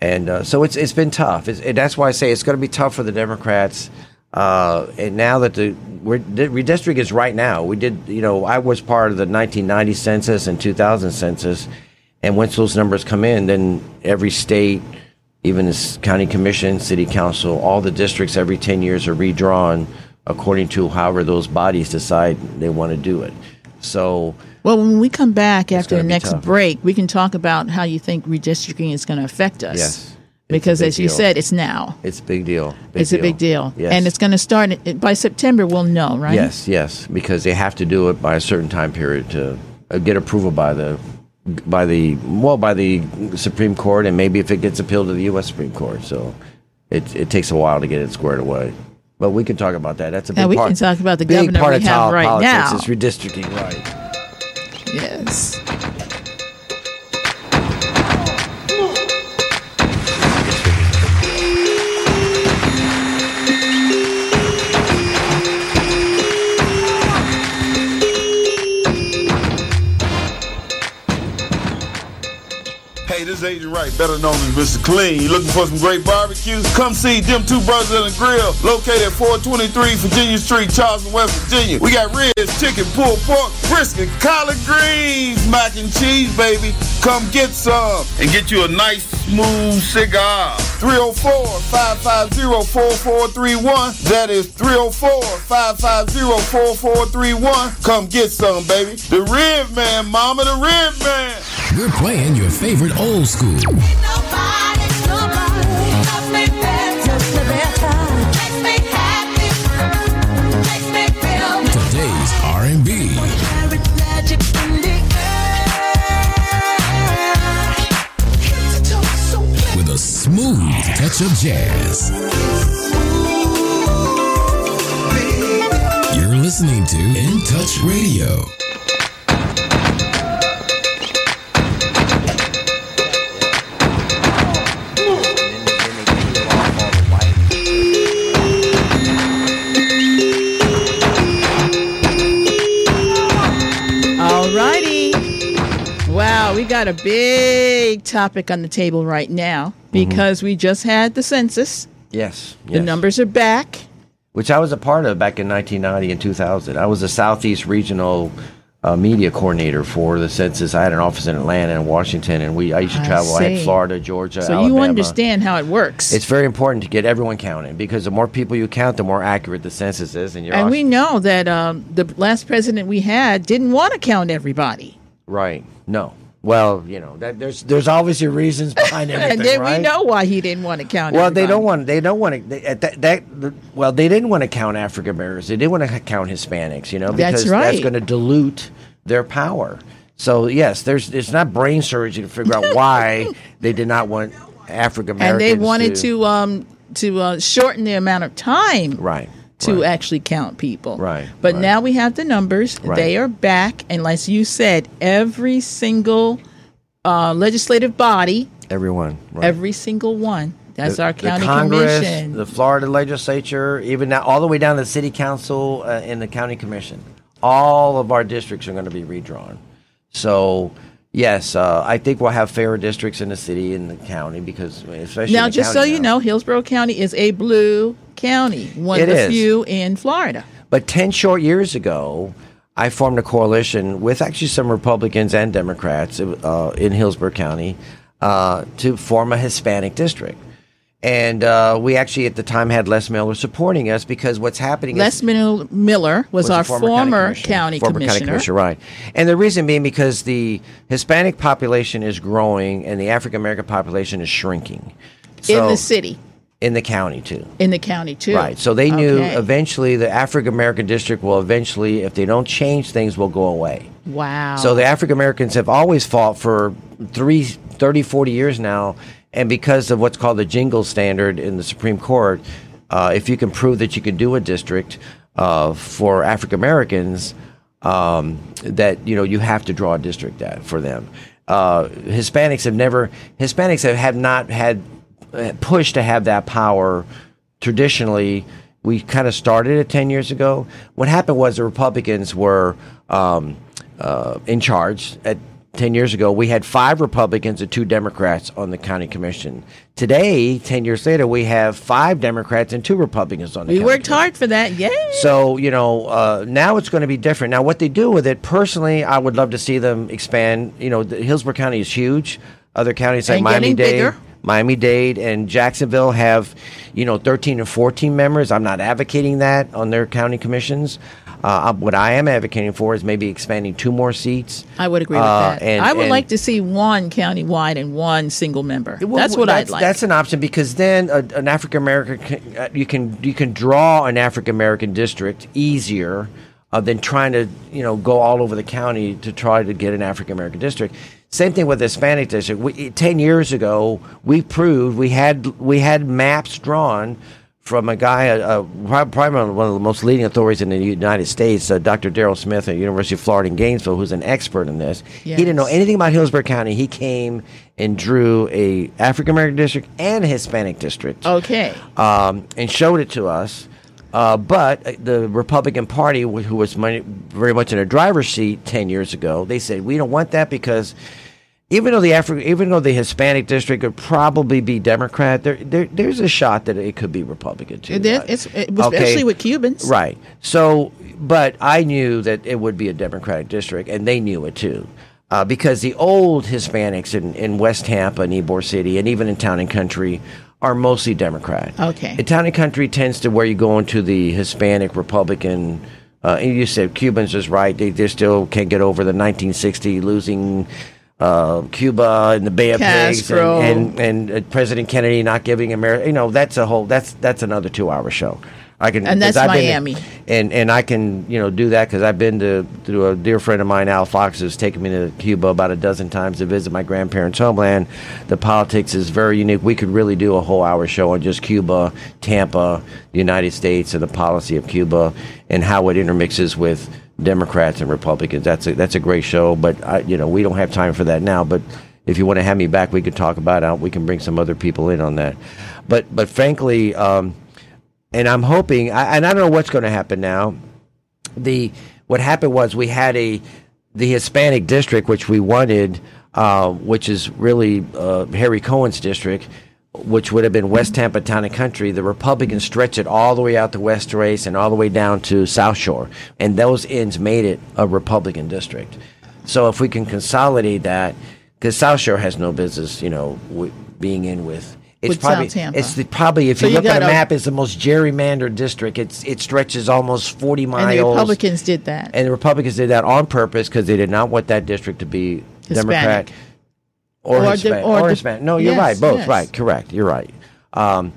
and uh, so it's it's been tough. It's, and that's why I say it's going to be tough for the Democrats. Uh, and now that the we're, the redistricting is right now, we did. You know, I was part of the 1990 census and 2000 census, and once those numbers come in, then every state, even this county commission, city council, all the districts every 10 years are redrawn according to however those bodies decide they want to do it. So Well, when we come back after the next tough. break, we can talk about how you think redistricting is going to affect us. Yes. Because as you said, it's now. it's a big deal. Big it's a big deal. Yes. And it's going to start by September, we'll know, right? Yes, yes, because they have to do it by a certain time period to uh, get approval by the by the well by the Supreme Court, and maybe if it gets appealed to the U.S. Supreme Court. So it it takes a while to get it squared away. But we can talk about that. That's a big Yeah, we part. can talk about the big governor part we of have right politics now. is redistricting, right? Yes. Is Agent Wright, better known as Mr. Clean. You looking for some great barbecue? Come see them two brothers in the grill, located at 423 Virginia Street, Charleston, West Virginia. We got ribs, chicken, pulled pork, brisket, collard greens, mac and cheese, baby. Come get some and get you a nice, smooth cigar. 304-550-4431. That is 304-550-4431. Come get some, baby. The Rib Man, mama, the Rib Man. We're playing your favorite old school. Of jazz. You're listening to In Touch Radio. Got a big topic on the table right now because we just had the census. Yes, The numbers are back. which I was a part of back in 1990 and 2000. I was the Southeast Regional uh, Media Coordinator for the census. I had an office in Atlanta and Washington, and we I used to travel. I had. Florida, Georgia, So Alabama. you understand how it works. It's very important to get everyone counted because the more people you count, the more accurate the census is. And you're and we know that um, the last president we had didn't want to count everybody. right. No. Well, you know, that, there's there's obviously reasons behind everything, and then right? we know why he didn't want to count Well, everybody. they don't want. They don't want to. They, at that, that. the- Well, they didn't want to count African Americans. They didn't want to count Hispanics. You know, That's because right. that's going to dilute their power. So yes, there's. It's not brain surgery to figure out why they did not want African Americans, and they wanted to um, to uh, shorten the amount of time Right. To right. actually count people. Right, But right. now we have the numbers. Right. They are back, and like you said, every single uh, legislative body, everyone. Right. every single one. That's the, our county the Congress, commission. the Florida legislature, even now, all the way down to the city council uh, and the county commission. All of our districts are going to be redrawn. So, yes, uh, I think we'll have fairer districts in the city and the county because, especially now, just so county you know, Hillsborough County is a blue county, one It of the is. few in Florida. But 10 short years ago, I formed a coalition with actually some Republicans and Democrats uh, in Hillsborough County uh, to form a Hispanic district. And uh, we actually at the time had Les Miller supporting us because what's happening Les is Mil- Miller was, a our former, county commissioner. county, former commissioner. county commissioner, right? And the reason being because the Hispanic population is growing and the African American population is shrinking. in the city, in the county too. in the county too. Right. So they knew Okay. eventually the African American district will eventually, if they don't change things, will go away. Wow. So the African Americans have always fought for three, 30, 40 years now. And because of what's called the Gingles standard in the Supreme Court, uh, if you can prove that you can do a district uh, for African Americans, um, that you know you have to draw a district for them. Uh, Hispanics have never Hispanics have, have not had uh, pushed to have that power traditionally. We kind of started it 10 years ago. What happened was the Republicans were um, uh, in charge at 10 years ago. We had five Republicans and two Democrats on the county commission. Today, 10 years later, we have five Democrats and two Republicans on the we county worked commission. hard for that. Yay. So you know, uh, now it's going to be different. Now, what they do with it, personally, I would love to see them expand. You know, the Hillsborough County is huge. Other counties like Miami Dade. Miami Dade, and Jacksonville have, you know, 13 and 14 members. I'm not advocating that on their county commissions. Uh, what I am advocating for is maybe expanding two more seats. I would agree with Uh, that. and- I would and- like to see one county-wide and one single member. Well, that's what that's, I'd like. That's an option because then a, an African American uh, you can you can draw an African American district easier uh, than trying to you know go all over the county to try to get an African American district. Same thing with the Hispanic district. We, Ten years ago, we proved we had we had maps drawn from a guy, uh, uh, probably one of the most leading authorities in the United States, uh, Dr. Daryl Smith at University of Florida in Gainesville, who's an expert in this. He didn't know anything about Hillsborough County. He came and drew a African American district and a Hispanic district okay. um, and showed it to us. Uh, but uh, the Republican Party, who was money, very much in a driver's seat 10 years ago, they said, we don't want that because even though the Afri- even though the Hispanic district would probably be Democrat, there, there there's a shot that it could be Republican too. It is- it's, it, especially with Cubans. Right. So, but I knew that it would be a Democratic district, and they knew it too. Uh, because the old Hispanics in, in West Tampa and Ybor City, and even in Town and Country, are mostly Democrat. Okay. In Town and Country tends to where you go into the Hispanic Republican. Uh, and you said Cubans is right. They, they still can't get over the 1960 losing uh, Cuba and the Bay of Pigs and, and, and uh, President Kennedy not giving America. You know, that's a whole. That's that's another two-hour show. I can And that's I've been- Miami. and and I can you know do that because I've been to to a dear friend of mine, Al Fox, has taken me to Cuba about a dozen times to visit my grandparents' homeland. The politics is very unique. We could really do a whole hour show on just Cuba, Tampa, the United States, and the policy of Cuba and how it intermixes with Democrats and Republicans. That's a that's a great show, but I, you know we don't have time for that now. But if you want to have me back, we could talk about it. We can bring some other people in on that. But but frankly. Um, and I'm hoping, I, and I don't know what's going to happen now. The what happened was we had a the Hispanic district, which we wanted, uh, which is really uh, Harry Cohen's district, which would have been West Tampa Town and Country. The Republicans stretched it all the way out to Westchase and all the way down to South Shore, and those ends made it a Republican district. So if we can consolidate that, because South Shore has no business, you know, w- being in with. It's With probably it's the, probably if So you you look at a map, it's the most gerrymandered district. It's it stretches almost forty miles. And the Republicans did that. And the Republicans did that on purpose because they did not want that district to be Democrat Or, Or the- Hispanic. or Or, Hispanic. No, you're Yes, right. Both yes. right. Correct. You're right. Um,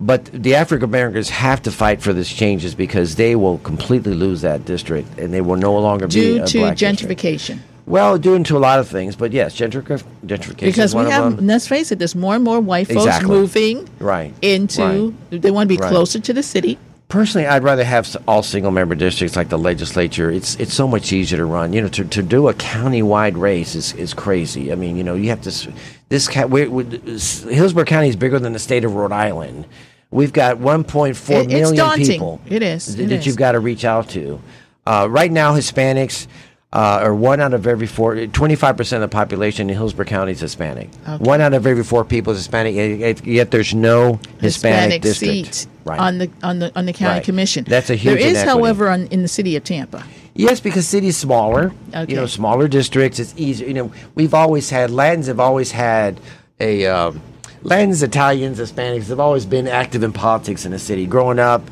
but the African Americans have to fight for these changes because they will completely lose that district and they will no longer be Due a to black district. gentrification. Well, due to a lot of things, but yes, gentrific- gentrification Because we have, let's face it, there's more and more white folks Exactly. moving Right. into, they want to be Right. closer to the city. Personally, I'd rather have all single member districts like the legislature. It's it's so much easier to run. You know, to, to do a county wide race is, is crazy. I mean, you know, you have to. This we, we, Hillsborough County is bigger than the state of Rhode Island. We've got 1.4 It- it's million daunting. people. It is. th- It that is. you've got to reach out to. Uh, right now, Hispanics. Uh, are one out of every four, 25% of the population in Hillsborough County is Hispanic. Okay. One out of every four people is Hispanic, yet- there's no Hispanic, district. seat Right. on the on the on the county Right. commission. That's a huge There is, inequity. however, on, in the city of Tampa. Yes, because cities smaller. Okay. You know, smaller districts. It's easier. You know, we've always had Latins have always had a um, Latins, Italians, Hispanics have always been active in politics in the city. Growing up,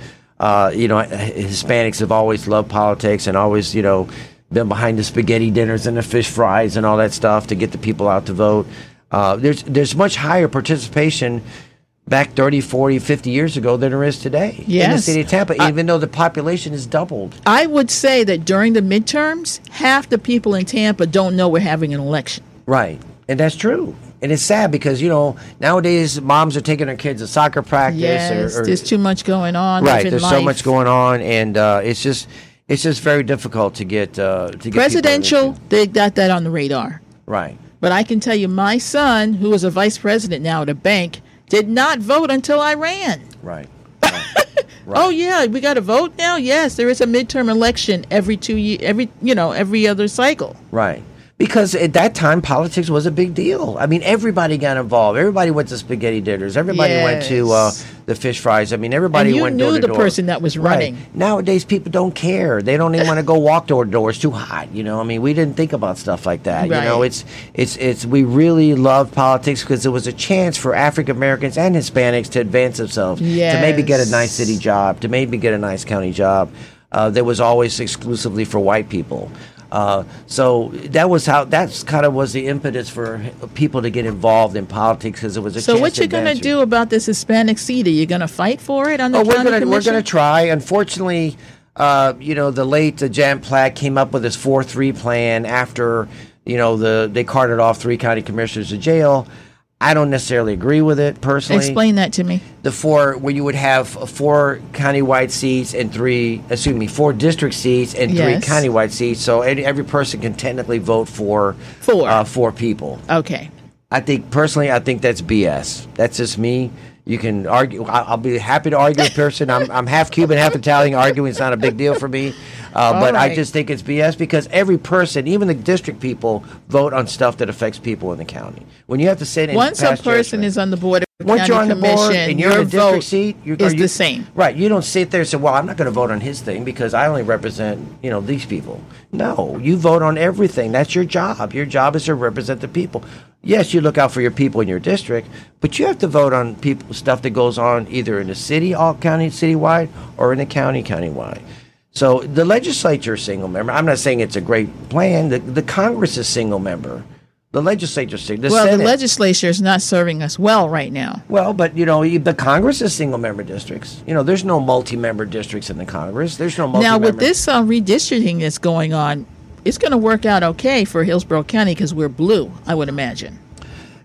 uh, you know, Hispanics have always loved politics and always, you know, been behind the spaghetti dinners and the fish fries and all that stuff to get the people out to vote. Uh, there's there's much higher participation back 30, 40, 50 years ago than there is today in the city of Tampa, I- even though the population has doubled. I would say that during the midterms, half the people in Tampa don't know we're having an election. Right. And that's true. And it's sad because, you know, nowadays moms are taking their kids to soccer practice. Yes, or, or- there's too much going on. right. There's so much going on. And uh, it's just it's just very difficult to get uh, to get Presidential, they got that on the radar. Right. But I can tell you, my son, who is a vice president now at a bank, did not vote until I ran. Right. Oh yeah, we got to vote now. Yes, there is a midterm election every two year, every you know, every other cycle. Right. Because at that time, politics was a big deal. I mean, everybody got involved. Everybody went to spaghetti dinners. Everybody went to uh, the fish fries. I mean, everybody And you went knew door to the door. person that was Right. running. Nowadays, people don't care. They don't even want to go walk door to door. It's too hot. You know, I mean, we didn't think about stuff like that. You know, it's it's it's we really loved politics because it was a chance for African Americans and Hispanics to advance themselves, to maybe get a nice city job, to maybe get a nice county job. Uh, that was always exclusively for white people. Uh, so that was how that's kind of was the impetus for people to get involved in politics because it was a So what to you gonna do about this Hispanic seat? Are you gonna fight for it on the Oh, we're gonna we're gonna try. Unfortunately, uh, you know, the late uh, Jan Platt came up with his four three plan after you know the they carted off three county commissioners to jail. I don't necessarily agree with it personally. Explain that to me. the four where you would have four countywide seats and three, excuse me, four district seats and three Yes. countywide seats. So every, every person can technically vote for Four. uh, four people. Okay. I think personally, I think that's BS. That's just me. You can argue. I'll be happy to argue with a person. I'm, I'm half Cuban, half Italian. Arguing is not a big deal for me. Uh, but I just think it's BS because every person, even the district people, vote on stuff that affects people in the county. When you have to sit and Once a person is on the board of once county you're on the commission, board and you're your in a district seat, you're, is you- the same. Right. You don't sit there and say, "Well, I'm not going to vote on his thing because I only represent you know these people." No, you vote on everything. That's your job. Your job is to represent the people. Yes, you look out for your people in your district, but you have to vote on people stuff that goes on either in the city, all county, citywide, or in the county, countywide. So the legislature is single member. I'm not saying it's a great plan. The, the Congress is single member. The legislature is single. The well, Senate, the legislature is not serving us well right now. well, but you know, the Congress is single member districts. You know, there's no multi-member districts in the Congress. There's no multi Now, with this uh, redistricting that's going on, it's going to work out okay for Hillsborough County because we're blue, I would imagine.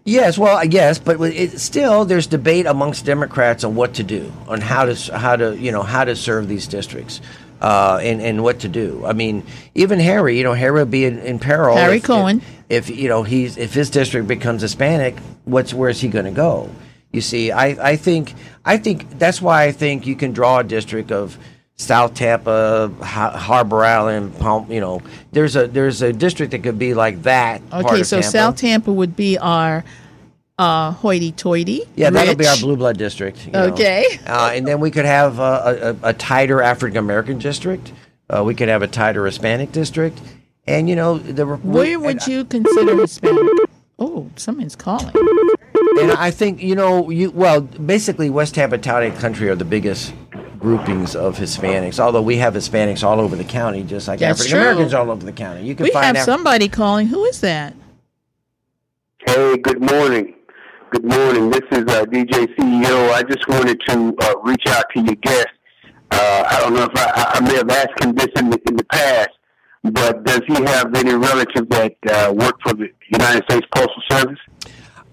Yes, well, I guess, but it, still there's debate amongst Democrats on what to do, on how to how to you know how to serve these districts. Uh, and, and what to do. I mean, even Harry, you know, Harry would be in, in peril. Harry if, Cohen. If, if you know he's if his district becomes Hispanic, what's where's he going to go? You see, I, I think I think that's why I think you can draw a district of South Tampa, ha- Harbor Island, Palm. You know, there's a there's a district that could be like that. part Okay, so Tampa. South Tampa would be our uh, hoity-toity. Yeah, that'll be our blue blood district. you know. Okay. Uh, and then we could have uh, a, a, a tighter African American district. Uh, we could have a tighter Hispanic district. And, you know, the. Where would you consider Hispanic? Oh, someone's calling. And I think, you know, you well, basically, West Tampa Town Country are the biggest groupings of Hispanics, although we have Hispanics all over the county, just like That's African Americans all over the county. You can We find have Af- somebody calling. Who is that? Hey, good morning. Good morning. This is uh, DJ CEO. I just wanted to uh, reach out to your guest. Uh, I don't know if I, I- may have asked him this in the, in the past, but does he have any relatives that uh, work for the United States Postal Service?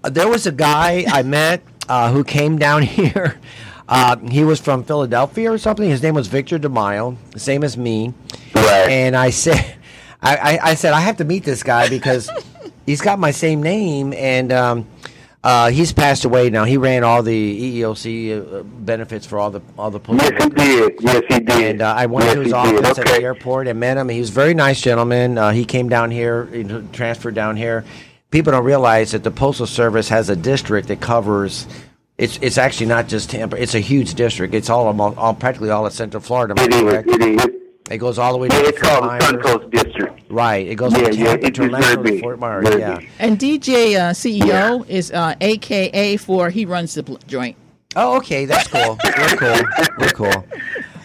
there was a guy I met uh, who came down here. Uh, he was from Philadelphia or something. His name was Victor DeMaio, the same as me. Right. And I said, I, I, I said I have to meet this guy because he's got my same name, and um, uh, he's passed away now. He ran all the EEOC uh, benefits for all the all the police. Yes, he did. Yes, he did. and uh, I went yes, to his office did. at the airport and met him. He was a very nice gentleman. Uh, he came down here, know, transferred down here. People don't realize that the Postal Service has a district that covers. It's it's actually not just Tampa. It's a huge district. It's all among, all practically all of Central Florida. It is, it is. It goes all the way to Yeah, the it's Fort called the Myers. Suncoast District. Right. It goes Yeah, from Tampa it's to very Orlando to. Fort Myers. Very Yeah. big. And DJ uh, CEO is uh, AKA for he runs the joint. Oh, okay. That's cool. We're cool. We're cool.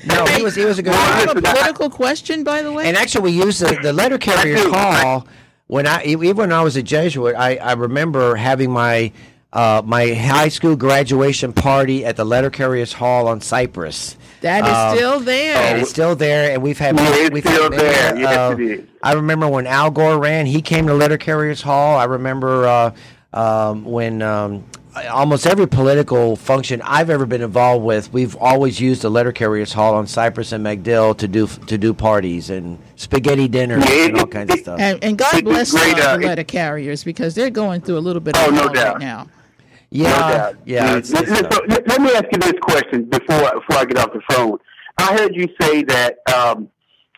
No, he was he was a good Do you guy. have a political question, by the way? And actually, we used the, the letter carrier do. call when I even when I was a Jesuit. I, I remember having my uh, my high school graduation party at the letter carriers hall on Cypress. that is Um, still there. And it's still there, and we've had Yeah, it's we've still had many, there. Yes, uh, it is. I remember when Al Gore ran; he came to Letter Carriers Hall. I remember uh, um, when um, almost every political function I've ever been involved with, we've always used the Letter Carriers Hall on Cypress and MacDill to do to do parties and spaghetti dinners Yeah, and all kinds of stuff. and, and God bless great, uh, uh, the letter carriers because they're going through a little bit Oh, of no doubt. right now. Yeah, no yeah. Mm. It's, let, it's let- let- let me ask you this question before before I get off the phone. I heard you say that um,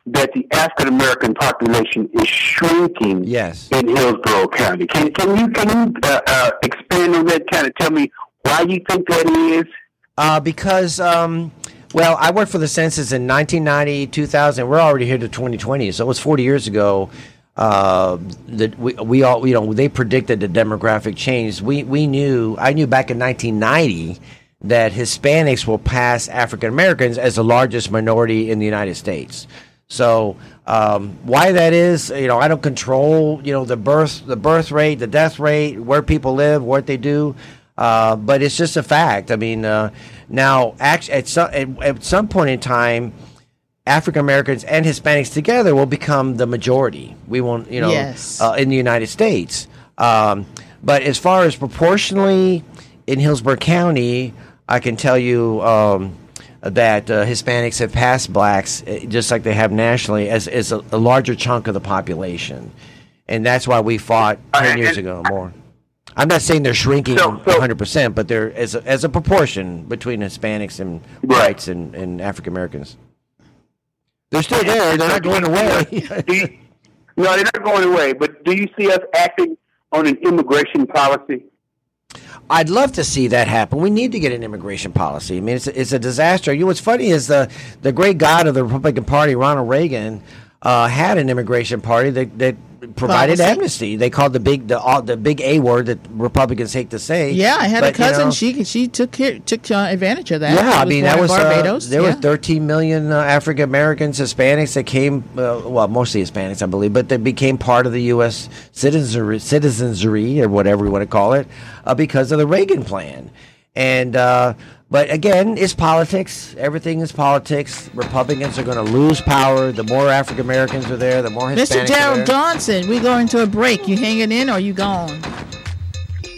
that the African American population is shrinking. Yes. In Hillsborough County, can can you can you uh, uh, expand on that? Kind of tell me why you think that is. Uh, because, um, well, I worked for the census in 1990, 2000. We're already here to 2020, so it was 40 years ago. Uh, that we, we all, you know, they predicted the demographic change. We we knew, I knew back in 1990 that Hispanics will pass African Americans as the largest minority in the United States. So um, why that is, you know, I don't control, you know, the birth, the birth rate, the death rate, where people live, what they do. Uh, but it's just a fact. I mean, uh, now act- at, some, at, at some point in time, African Americans and Hispanics together will become the majority. We won't, you know, Yes. uh, in the United States. Um, but as far as proportionally in Hillsborough County, I can tell you um, that uh, Hispanics have passed blacks, uh, just like they have nationally, as, as a, a larger chunk of the population. And that's why we fought 10 Uh, years ago more. I'm not saying they're shrinking So- so- 100%, but they're as a, as a proportion between Hispanics and whites and, and African Americans. They're still there. They're not going away. You- no, they're not going away. But do you see us acting on an immigration policy? I'd love to see that happen. We need to get an immigration policy. I mean, it's a, it's a disaster. You know, what's funny is the the great god of the Republican Party, Ronald Reagan, uh, had an immigration party that, that provided amnesty. They called the big the all, the big A word that Republicans hate to say. Yeah, I had a But, you cousin. know, she she took care, took uh, advantage of that. yeah, I mean that was uh, Barbados. there yeah. were 13 million uh, African Americans, Hispanics that came, uh, well, mostly Hispanics, I believe, but they became part of the U.S. citizenry, citizenry or whatever you want to call it, uh, because of the Reagan plan. And uh, but again, it's politics. Everything is politics. Republicans are going to lose power. The more African Americans are there, the more Mr. Hispanics are Gerald there. Johnson, we're going to a break. You hanging in or you gone?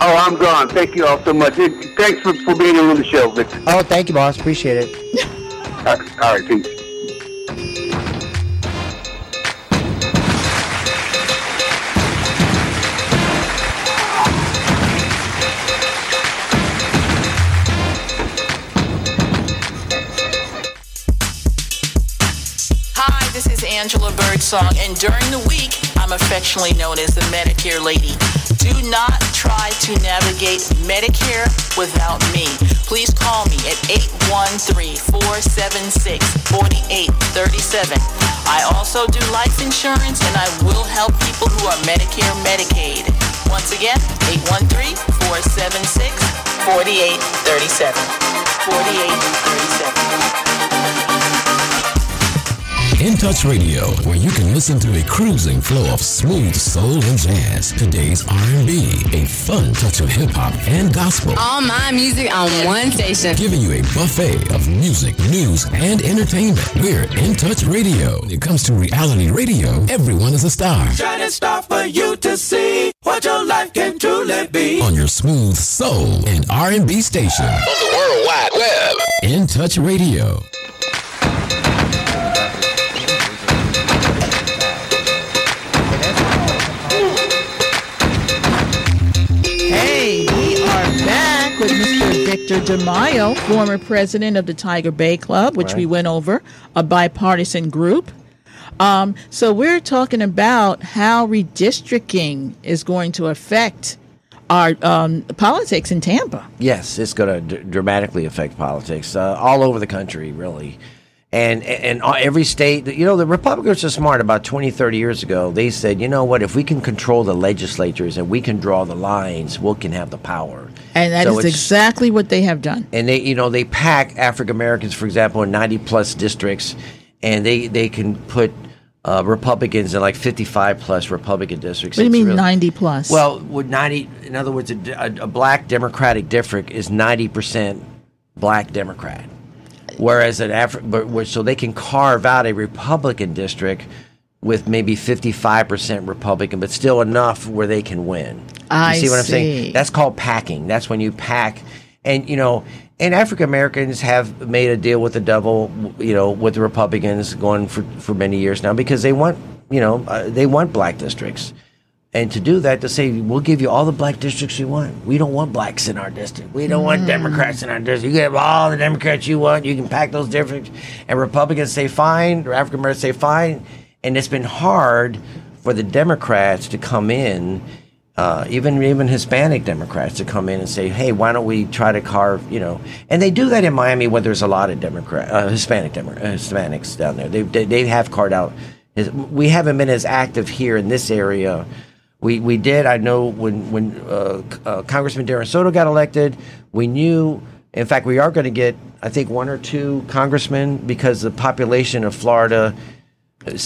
Oh, I'm gone. Thank you all so much. Thanks for, for being on the show, Victor. Oh, thank you, boss. Appreciate it. All right, all right peace. Angela Birdsong, and during the week, I'm affectionately known as the Medicare lady. Do not try to navigate Medicare without me. Please call me at 813-476-4837. I also do life insurance, and I will help people who are Medicare Medicaid. Once again, 813-476-4837. 4837. In Touch Radio, where you can listen to a cruising flow of smooth soul and jazz, today's R&B, a fun touch of hip hop and gospel, All my music on one station. giving you a buffet of music, news, and entertainment. We're In Touch Radio. When it comes to reality radio, everyone is a star. Shining star for you to see what your life can truly be. On your smooth soul and R&B station, On the World Wide Web. In Touch Radio. Victor DeMaio, former president of the Tiger Bay Club, which we went over, a bipartisan group. Um, so we're talking about how redistricting is going to affect our um, politics in Tampa. Yes, it's going to d- dramatically affect politics uh, all over the country, really. And and uh, every state, you know, the Republicans are smart. About 20, 30 years ago, they said, you know what, if we can control the legislatures and we can draw the lines, we can have the power. And that is So it's- exactly what they have done. and they you know they pack African Americans, for example, in ninety plus districts, and they they can put uh, Republicans in like fifty five plus Republican districts. What do you mean really- 90 plus? Well, with ninety, in other words, a, a, a black Democratic district is ninety percent black Democrat, whereas an African, so they can carve out a Republican district with maybe fifty five percent Republican, but still enough where they can win. I you see what I'm saying? That's called packing. That's when you pack, and you know, and African Americans have made a deal with the devil, you know, with the Republicans going for for many years now because they want, you know, uh, they want black districts. And to do that, to say we'll give you all the black districts you want. We don't want blacks in our district. We don't want Democrats in our district. You can have all the Democrats you want. You can pack those districts. And Republicans say fine, or African Americans say fine. And it's been hard for the Democrats to come in, uh, even even Hispanic Democrats to come in and say, hey, why don't we try to carve, you know? And they do that in Miami, where there's a lot of Democrat, uh, Hispanic Demo- uh, Hispanics down there. They, they they have carved out. His, we haven't been as active here in this area. We we did. I know when when uh, uh, Congressman Darren Soto got elected, we knew. In fact, we are going to get, I think, one or two congressmen because the population of Florida.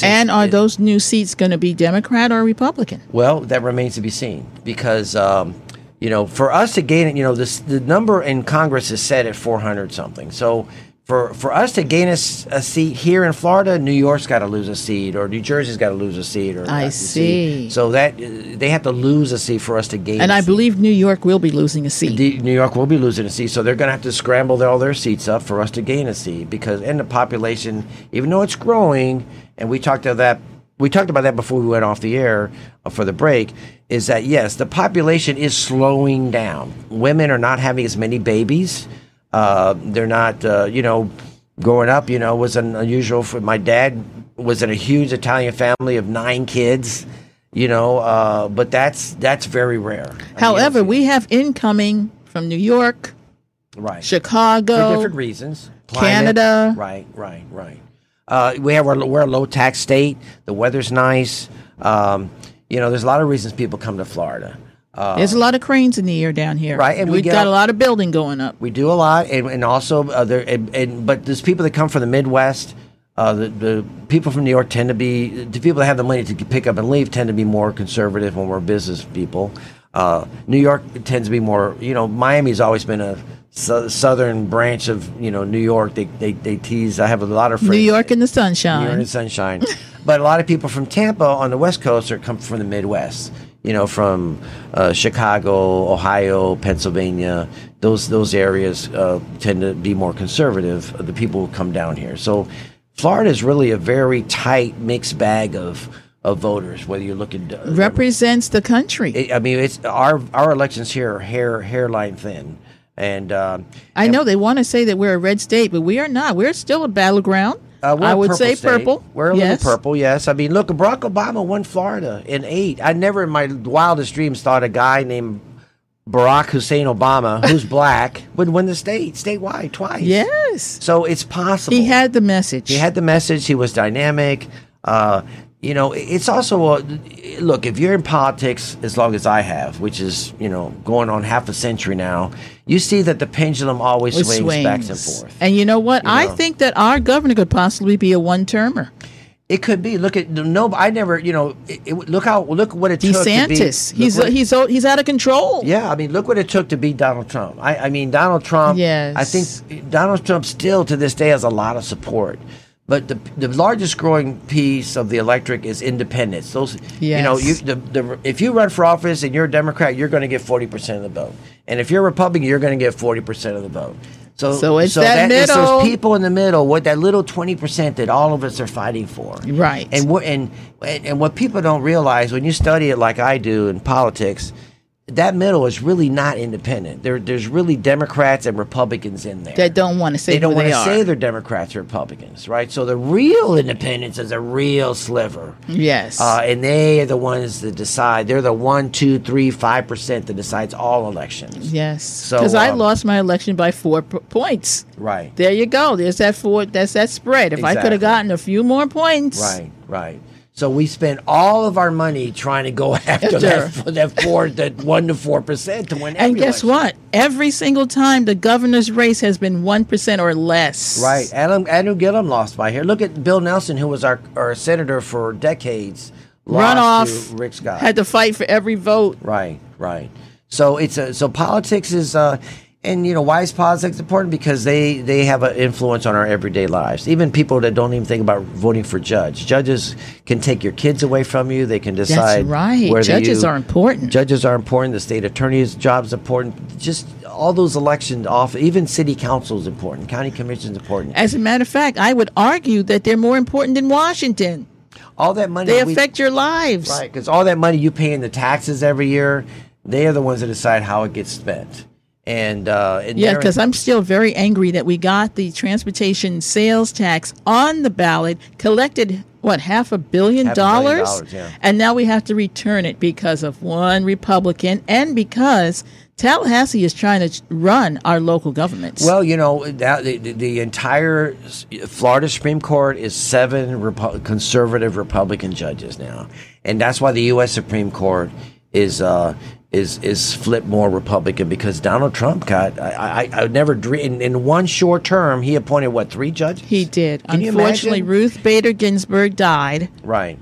And are those new seats going to be Democrat or Republican? well, that remains to be seen because um, you know for us to gain it, you know this the number in Congress is set at 400 something. So for for us to gain a seat here in Florida, New York's got to lose a seat, or New Jersey's got to lose a seat, or I a see. So that uh, they have to lose a seat for us to gain. And a I seat. believe New York will be losing a seat. The- New York will be losing a seat, so they're going to have to scramble all their seats up for us to gain a seat because, and the population, even though it's growing, and we talked about that, we talked about that before we went off the air uh, for the break, is that yes, the population is slowing down. Women are not having as many babies. Uh, they're not, uh, you know. growing up, you know, was an unusual. For my dad was in a huge Italian family of nine kids. You know, uh, but that's that's very rare. I mean, However, we have incoming from New York, right Chicago, for different reasons. Canada. Right, right, right. Uh, we have our, we're a low tax state. The weather's nice. Um, you know, there's a lot of reasons people come to Florida. Uh, There's a lot of cranes in the air down here. Right, and we we've get got a- a lot of building going up. We do a lot, and, and also uh, there. And, and but there's people that come from the Midwest. Uh, the, the people from New York tend to be the people that have the money to pick up and leave tend to be more conservative when we're business people. Uh, New York tends to be more. You know, Miami's always been a southern branch of you know New York. They, they they tease. I have a lot of friends. New York in the sunshine. New York in the sunshine. but a lot of people from Tampa on the West Coast are come from the Midwest. You know, from uh, Chicago, Ohio, Pennsylvania. Those those areas uh, tend to be more conservative. uh, The people who come down here. So Florida is really a very tight mixed bag of of voters. Whether you're looking, uh, Represents the country. I mean, it's our our elections here are hair hairline thin, and um, I know they want to say that we're a red state, but we are not. We're still a battleground. Uh, we're I would say state. purple. We're a yes. little purple, yes. I mean, look, Barack Obama won Florida in eight. I never in my wildest dreams thought a guy named Barack Hussein Obama, who's black, would win the state statewide twice. Yes. So it's possible. He had the message. He had the message. He was dynamic. Uh, you know, it's also a look. If you're in politics as long as I have, which is you know going on half a century now, you see that the pendulum always It swings, back and forth. And you know what? You I know. think that our governor could possibly be a one termer. It could be. Look at no. I never. You know. It, it- look how. Look what it took. DeSantis. He's what he's he's out of control. Yeah, I mean, look what it took to beat Donald Trump. I, I mean, Donald Trump. Yes. I think Donald Trump still to this day has a lot of support. But the, the largest growing piece of the electric is independents. Those, you know, you the, the if you run for office and you're a Democrat, you're going to get forty percent of the vote, and if you're a Republican, you're going to get forty percent of the vote. So, So it's that it's middle. those people in the middle, what that little twenty percent that all of us are fighting for, Right. And what and and what people don't realize when you study it like I do in politics, that middle is really not independent. There, there's really Democrats and Republicans in there. That don't want to say they don't want to say they're Democrats or Republicans, right? So the real independence is a real sliver. Yes. Uh, and they are the ones that decide. They're the one, two, three, five percent that decides all elections. yes. So, Because I um, lost my election by four p- points. Right. There you go. There's that four. That's that spread. If I could have gotten a few more points, Right. Right. So we spent all of our money trying to go after that, that four, that one to four percent to win. And guess election. what? Every single time the governor's race has been one percent or less. Right. Adam, Andrew Gillum lost by here. Look at Bill Nelson, who was our, our senator for decades. Runoff. Rick Scott. Had to fight for every vote. Right, right. So it's a, so politics is uh, and you know why is politics important because they they have an influence on our everyday lives. Even people that don't even think about voting for judge. Judges can take your kids away from you. They can decide. That's right. whether Judges you- are important. Judges are important. The state attorney's job is important. Just all those elections off. Even city council is important. County commission is important. As a matter of fact, I would argue that they're more important than Washington. All that money They we- affect your lives. Right, because all that money you pay in the taxes every year, they are the ones that decide how it gets spent. And, uh, and Yeah, because I'm still very angry that we got the transportation sales tax on the ballot, collected what half a billion Half a billion dollars, dollars, yeah. and now we have to return it because of one Republican and because Tallahassee is trying to run our local governments. Well, you know, that, the, the, the entire Florida Supreme Court is seven Repu- conservative Republican judges now, and that's why the U.S. Supreme Court is uh, is is flipped more Republican because Donald Trump got I I, I would never dream in, in one short term he appointed what three judges he did. Can Unfortunately? Ruth Bader Ginsburg died right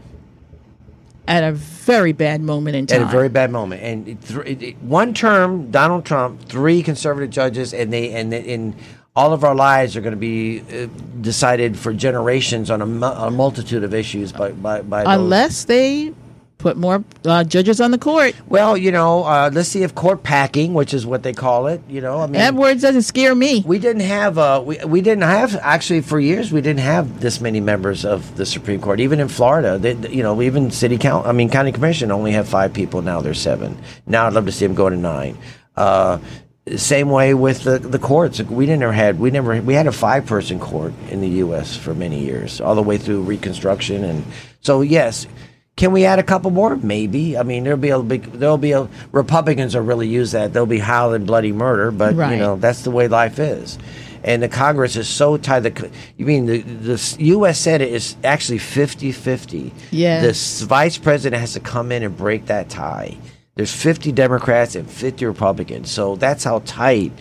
at a very bad moment in time. at a very bad moment. And it, thr- it, it- one term, Donald Trump, three conservative judges, and they and in all of our lives are going to be uh, decided for generations on a, mu- a multitude of issues by by, by those. Unless they put more uh, judges on the court. Well, you know, uh, let's see if court packing, which is what they call it. You know, I mean, That word doesn't scare me. we didn't have uh, we, we didn't have actually for years we didn't have this many members of the Supreme Court even in Florida they, you know even city count I mean county commission only have five people now there's seven now I'd love to see them go to nine uh, Same way with the, the courts. We never had we never we had a five person court in the U.S. for many years, all the way through Reconstruction, and so yes, can we add a couple more? Maybe. I mean, there'll be a big there'll be a Republicans will really use that. They'll be howling bloody murder, but Right. you know that's the way life is. And the Congress is so tight. The, you mean the, the U.S. Senate is actually 50 50. Yes. The vice president has to come in and break that tie. There's 50 Democrats and 50 Republicans. So that's how tight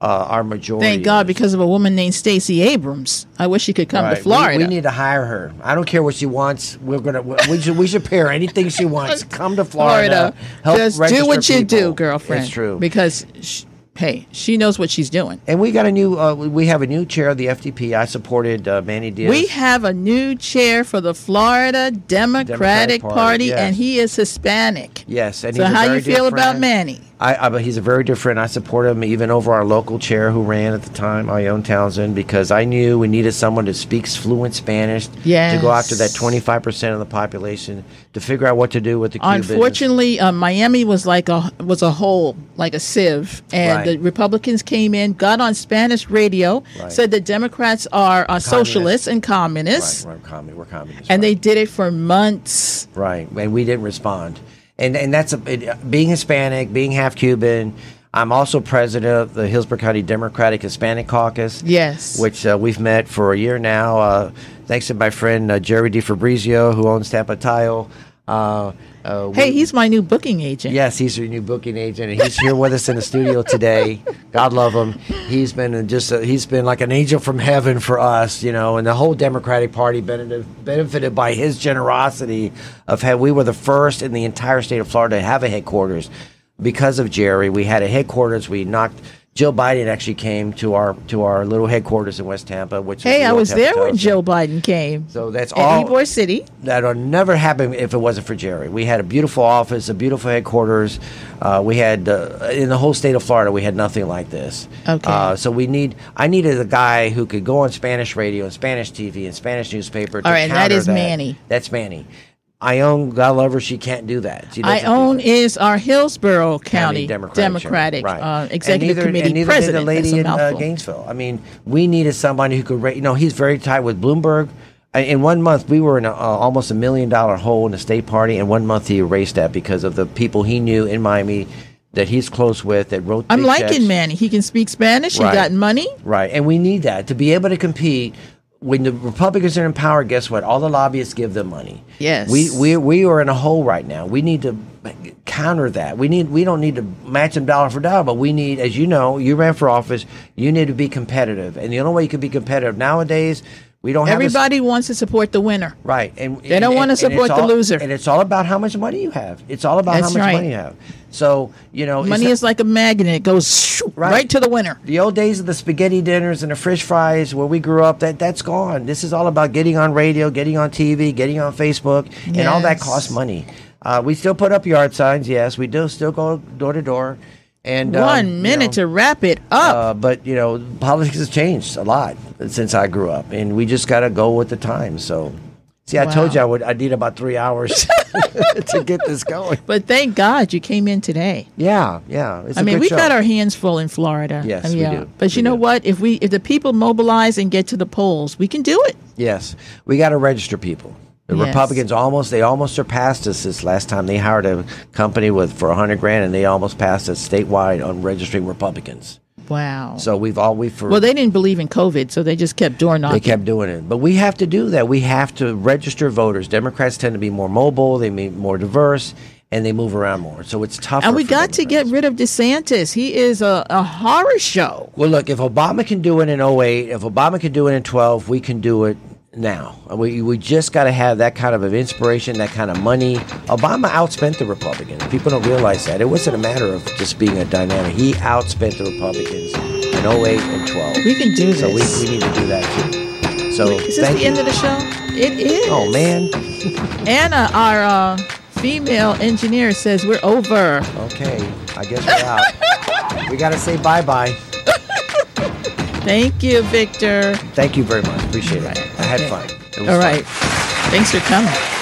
uh, our majority Thank God, because of a woman named Stacey Abrams. I wish she could come Right. to Florida. We, we need to hire her. I don't care what she wants. We're gonna. We should. We should pay her anything she wants. Come to Florida. help Just do what you do, girlfriend. It's true. Because, sh- hey, she knows what she's doing. And we got a new. Uh, we have a new chair of the FDP. I supported uh, Manny Diaz. We have a new chair for the Florida Democratic, Democratic Party, Party, yes. and he is Hispanic. yes. And so he's a how you feel about. Manny? I, I, but he's a very friend. I support him even over our local chair who ran at the time, Ione Townsend, because I knew we needed someone that speaks fluent Spanish to go after that 25% of the population to figure out what to do with the Cubans. Unfortunately, uh, Miami was like a was a hole, like a sieve, and Right. the Republicans came in, got on Spanish radio, Right. said the Democrats are uh, socialists and communists, Right, right, commun- we're communists. and they did it for months. Right, and we didn't respond, and and that's a, it, being Hispanic, being half Cuban. I'm also president of the Hillsborough County Democratic Hispanic Caucus. Yes. which uh, we've met for a year now. Uh, thanks to my friend uh, Jerry DiFabrizio, who owns Tampa Tile. Uh, Hey, we- he's my new booking agent. Yes, he's your new booking agent, and he's here with us in the studio today. God love him. He's been just a, he's been like an angel from heaven for us, you know. And the whole Democratic Party benefited, benefited by his generosity of how we were the first in the entire state of Florida to have a headquarters because of Jerry. We had a headquarters. We knocked. Jill Biden actually came to our to our little headquarters in West Tampa, which Hey, I was there when Joe Biden came. So that's in all. Ybor City. That would never happen if it wasn't for Jerry. We had a beautiful office, a beautiful headquarters. Uh, we had uh, in the whole state of Florida, we had nothing like this. Okay. Uh, so we need. I needed a guy who could go on Spanish radio and Spanish TV and Spanish newspaper. To All right, and that Manny. That's Manny. Ione God love her. She can't do that. She I own is our Hillsborough County, Democratic, Democratic, right. uh, And Executive neither- Committee and neither president. The lady in uh. Gainesville. I mean, we needed somebody who could. Ra- you know, he's very tight with Bloomberg. In one month, we were in a, uh, almost a million dollar hole in the state party. and one month, he erased that because of the people he knew in Miami that he's close with that wrote. I'm liking checks. Manny. He can speak Spanish. Right. He got money. Right, and we need that to be able to compete. When the Republicans are in power, guess what? All the lobbyists give them money. Yes. we we we are in a hole right now. We need to counter that. We need we don't need to match them dollar for dollar, but we need, as you know, you ran for office. You need to be competitive, and the only way you can be competitive nowadays, we don't have a s- Everybody wants to support the winner. Right, and They don't wanna and- and support the all- loser. and it's all about how much money you have. It's all about That's how much right. money you have. So you know, Money is like a magnet; it goes shoo, right. to the winner. the old days of the spaghetti dinners and the fish fries where we grew up, that that's gone. This is all about getting on radio, getting on TV, getting on Facebook, and all that costs money. Uh, we still put up yard signs, yes. We do still go door to door. And um, One you minute know, to wrap it up. uh, but you know, politics has changed a lot since I grew up, and we just got to go with the times. So, see, I told you I would. I need about three hours to get this going. but thank God you came in today. Yeah, yeah. It's I mean, we show. got our hands full in Florida. Yes, I mean, we yeah. do. But you know what? If we, if the people mobilize and get to the polls, we can do it. Yes, we got to register people. The Yes. Republicans almost they almost surpassed us this last time. They hired a company with for a hundred grand, and they almost passed us statewide on registering Republicans. Wow. So we've all we for well, they didn't believe in COVID, so they just kept door knocking. they kept doing it. But we have to do that. We have to register voters. Democrats tend to be more mobile. They be more diverse, and they move around more. So it's tougher. and we got to get rid of DeSantis. He is a, a horror show. Well, look, if Obama can do it in 08, if Obama can do it in 12, we can do it now. We, we just got to have that kind of an inspiration, that kind of money. Obama outspent the Republicans. People don't realize that. It wasn't a matter of just being a dynamic. He outspent the Republicans in 08 and 12. We can do So we, this. we need to do that too. So Is this the you. end of the show? It is. Oh, man. Anna, our uh, female engineer, says we're over. Okay. I guess we're out. we got to say bye bye. Thank you, Victor. Thank you very much. Appreciate it. I had fun. It was All fun. Thanks for coming.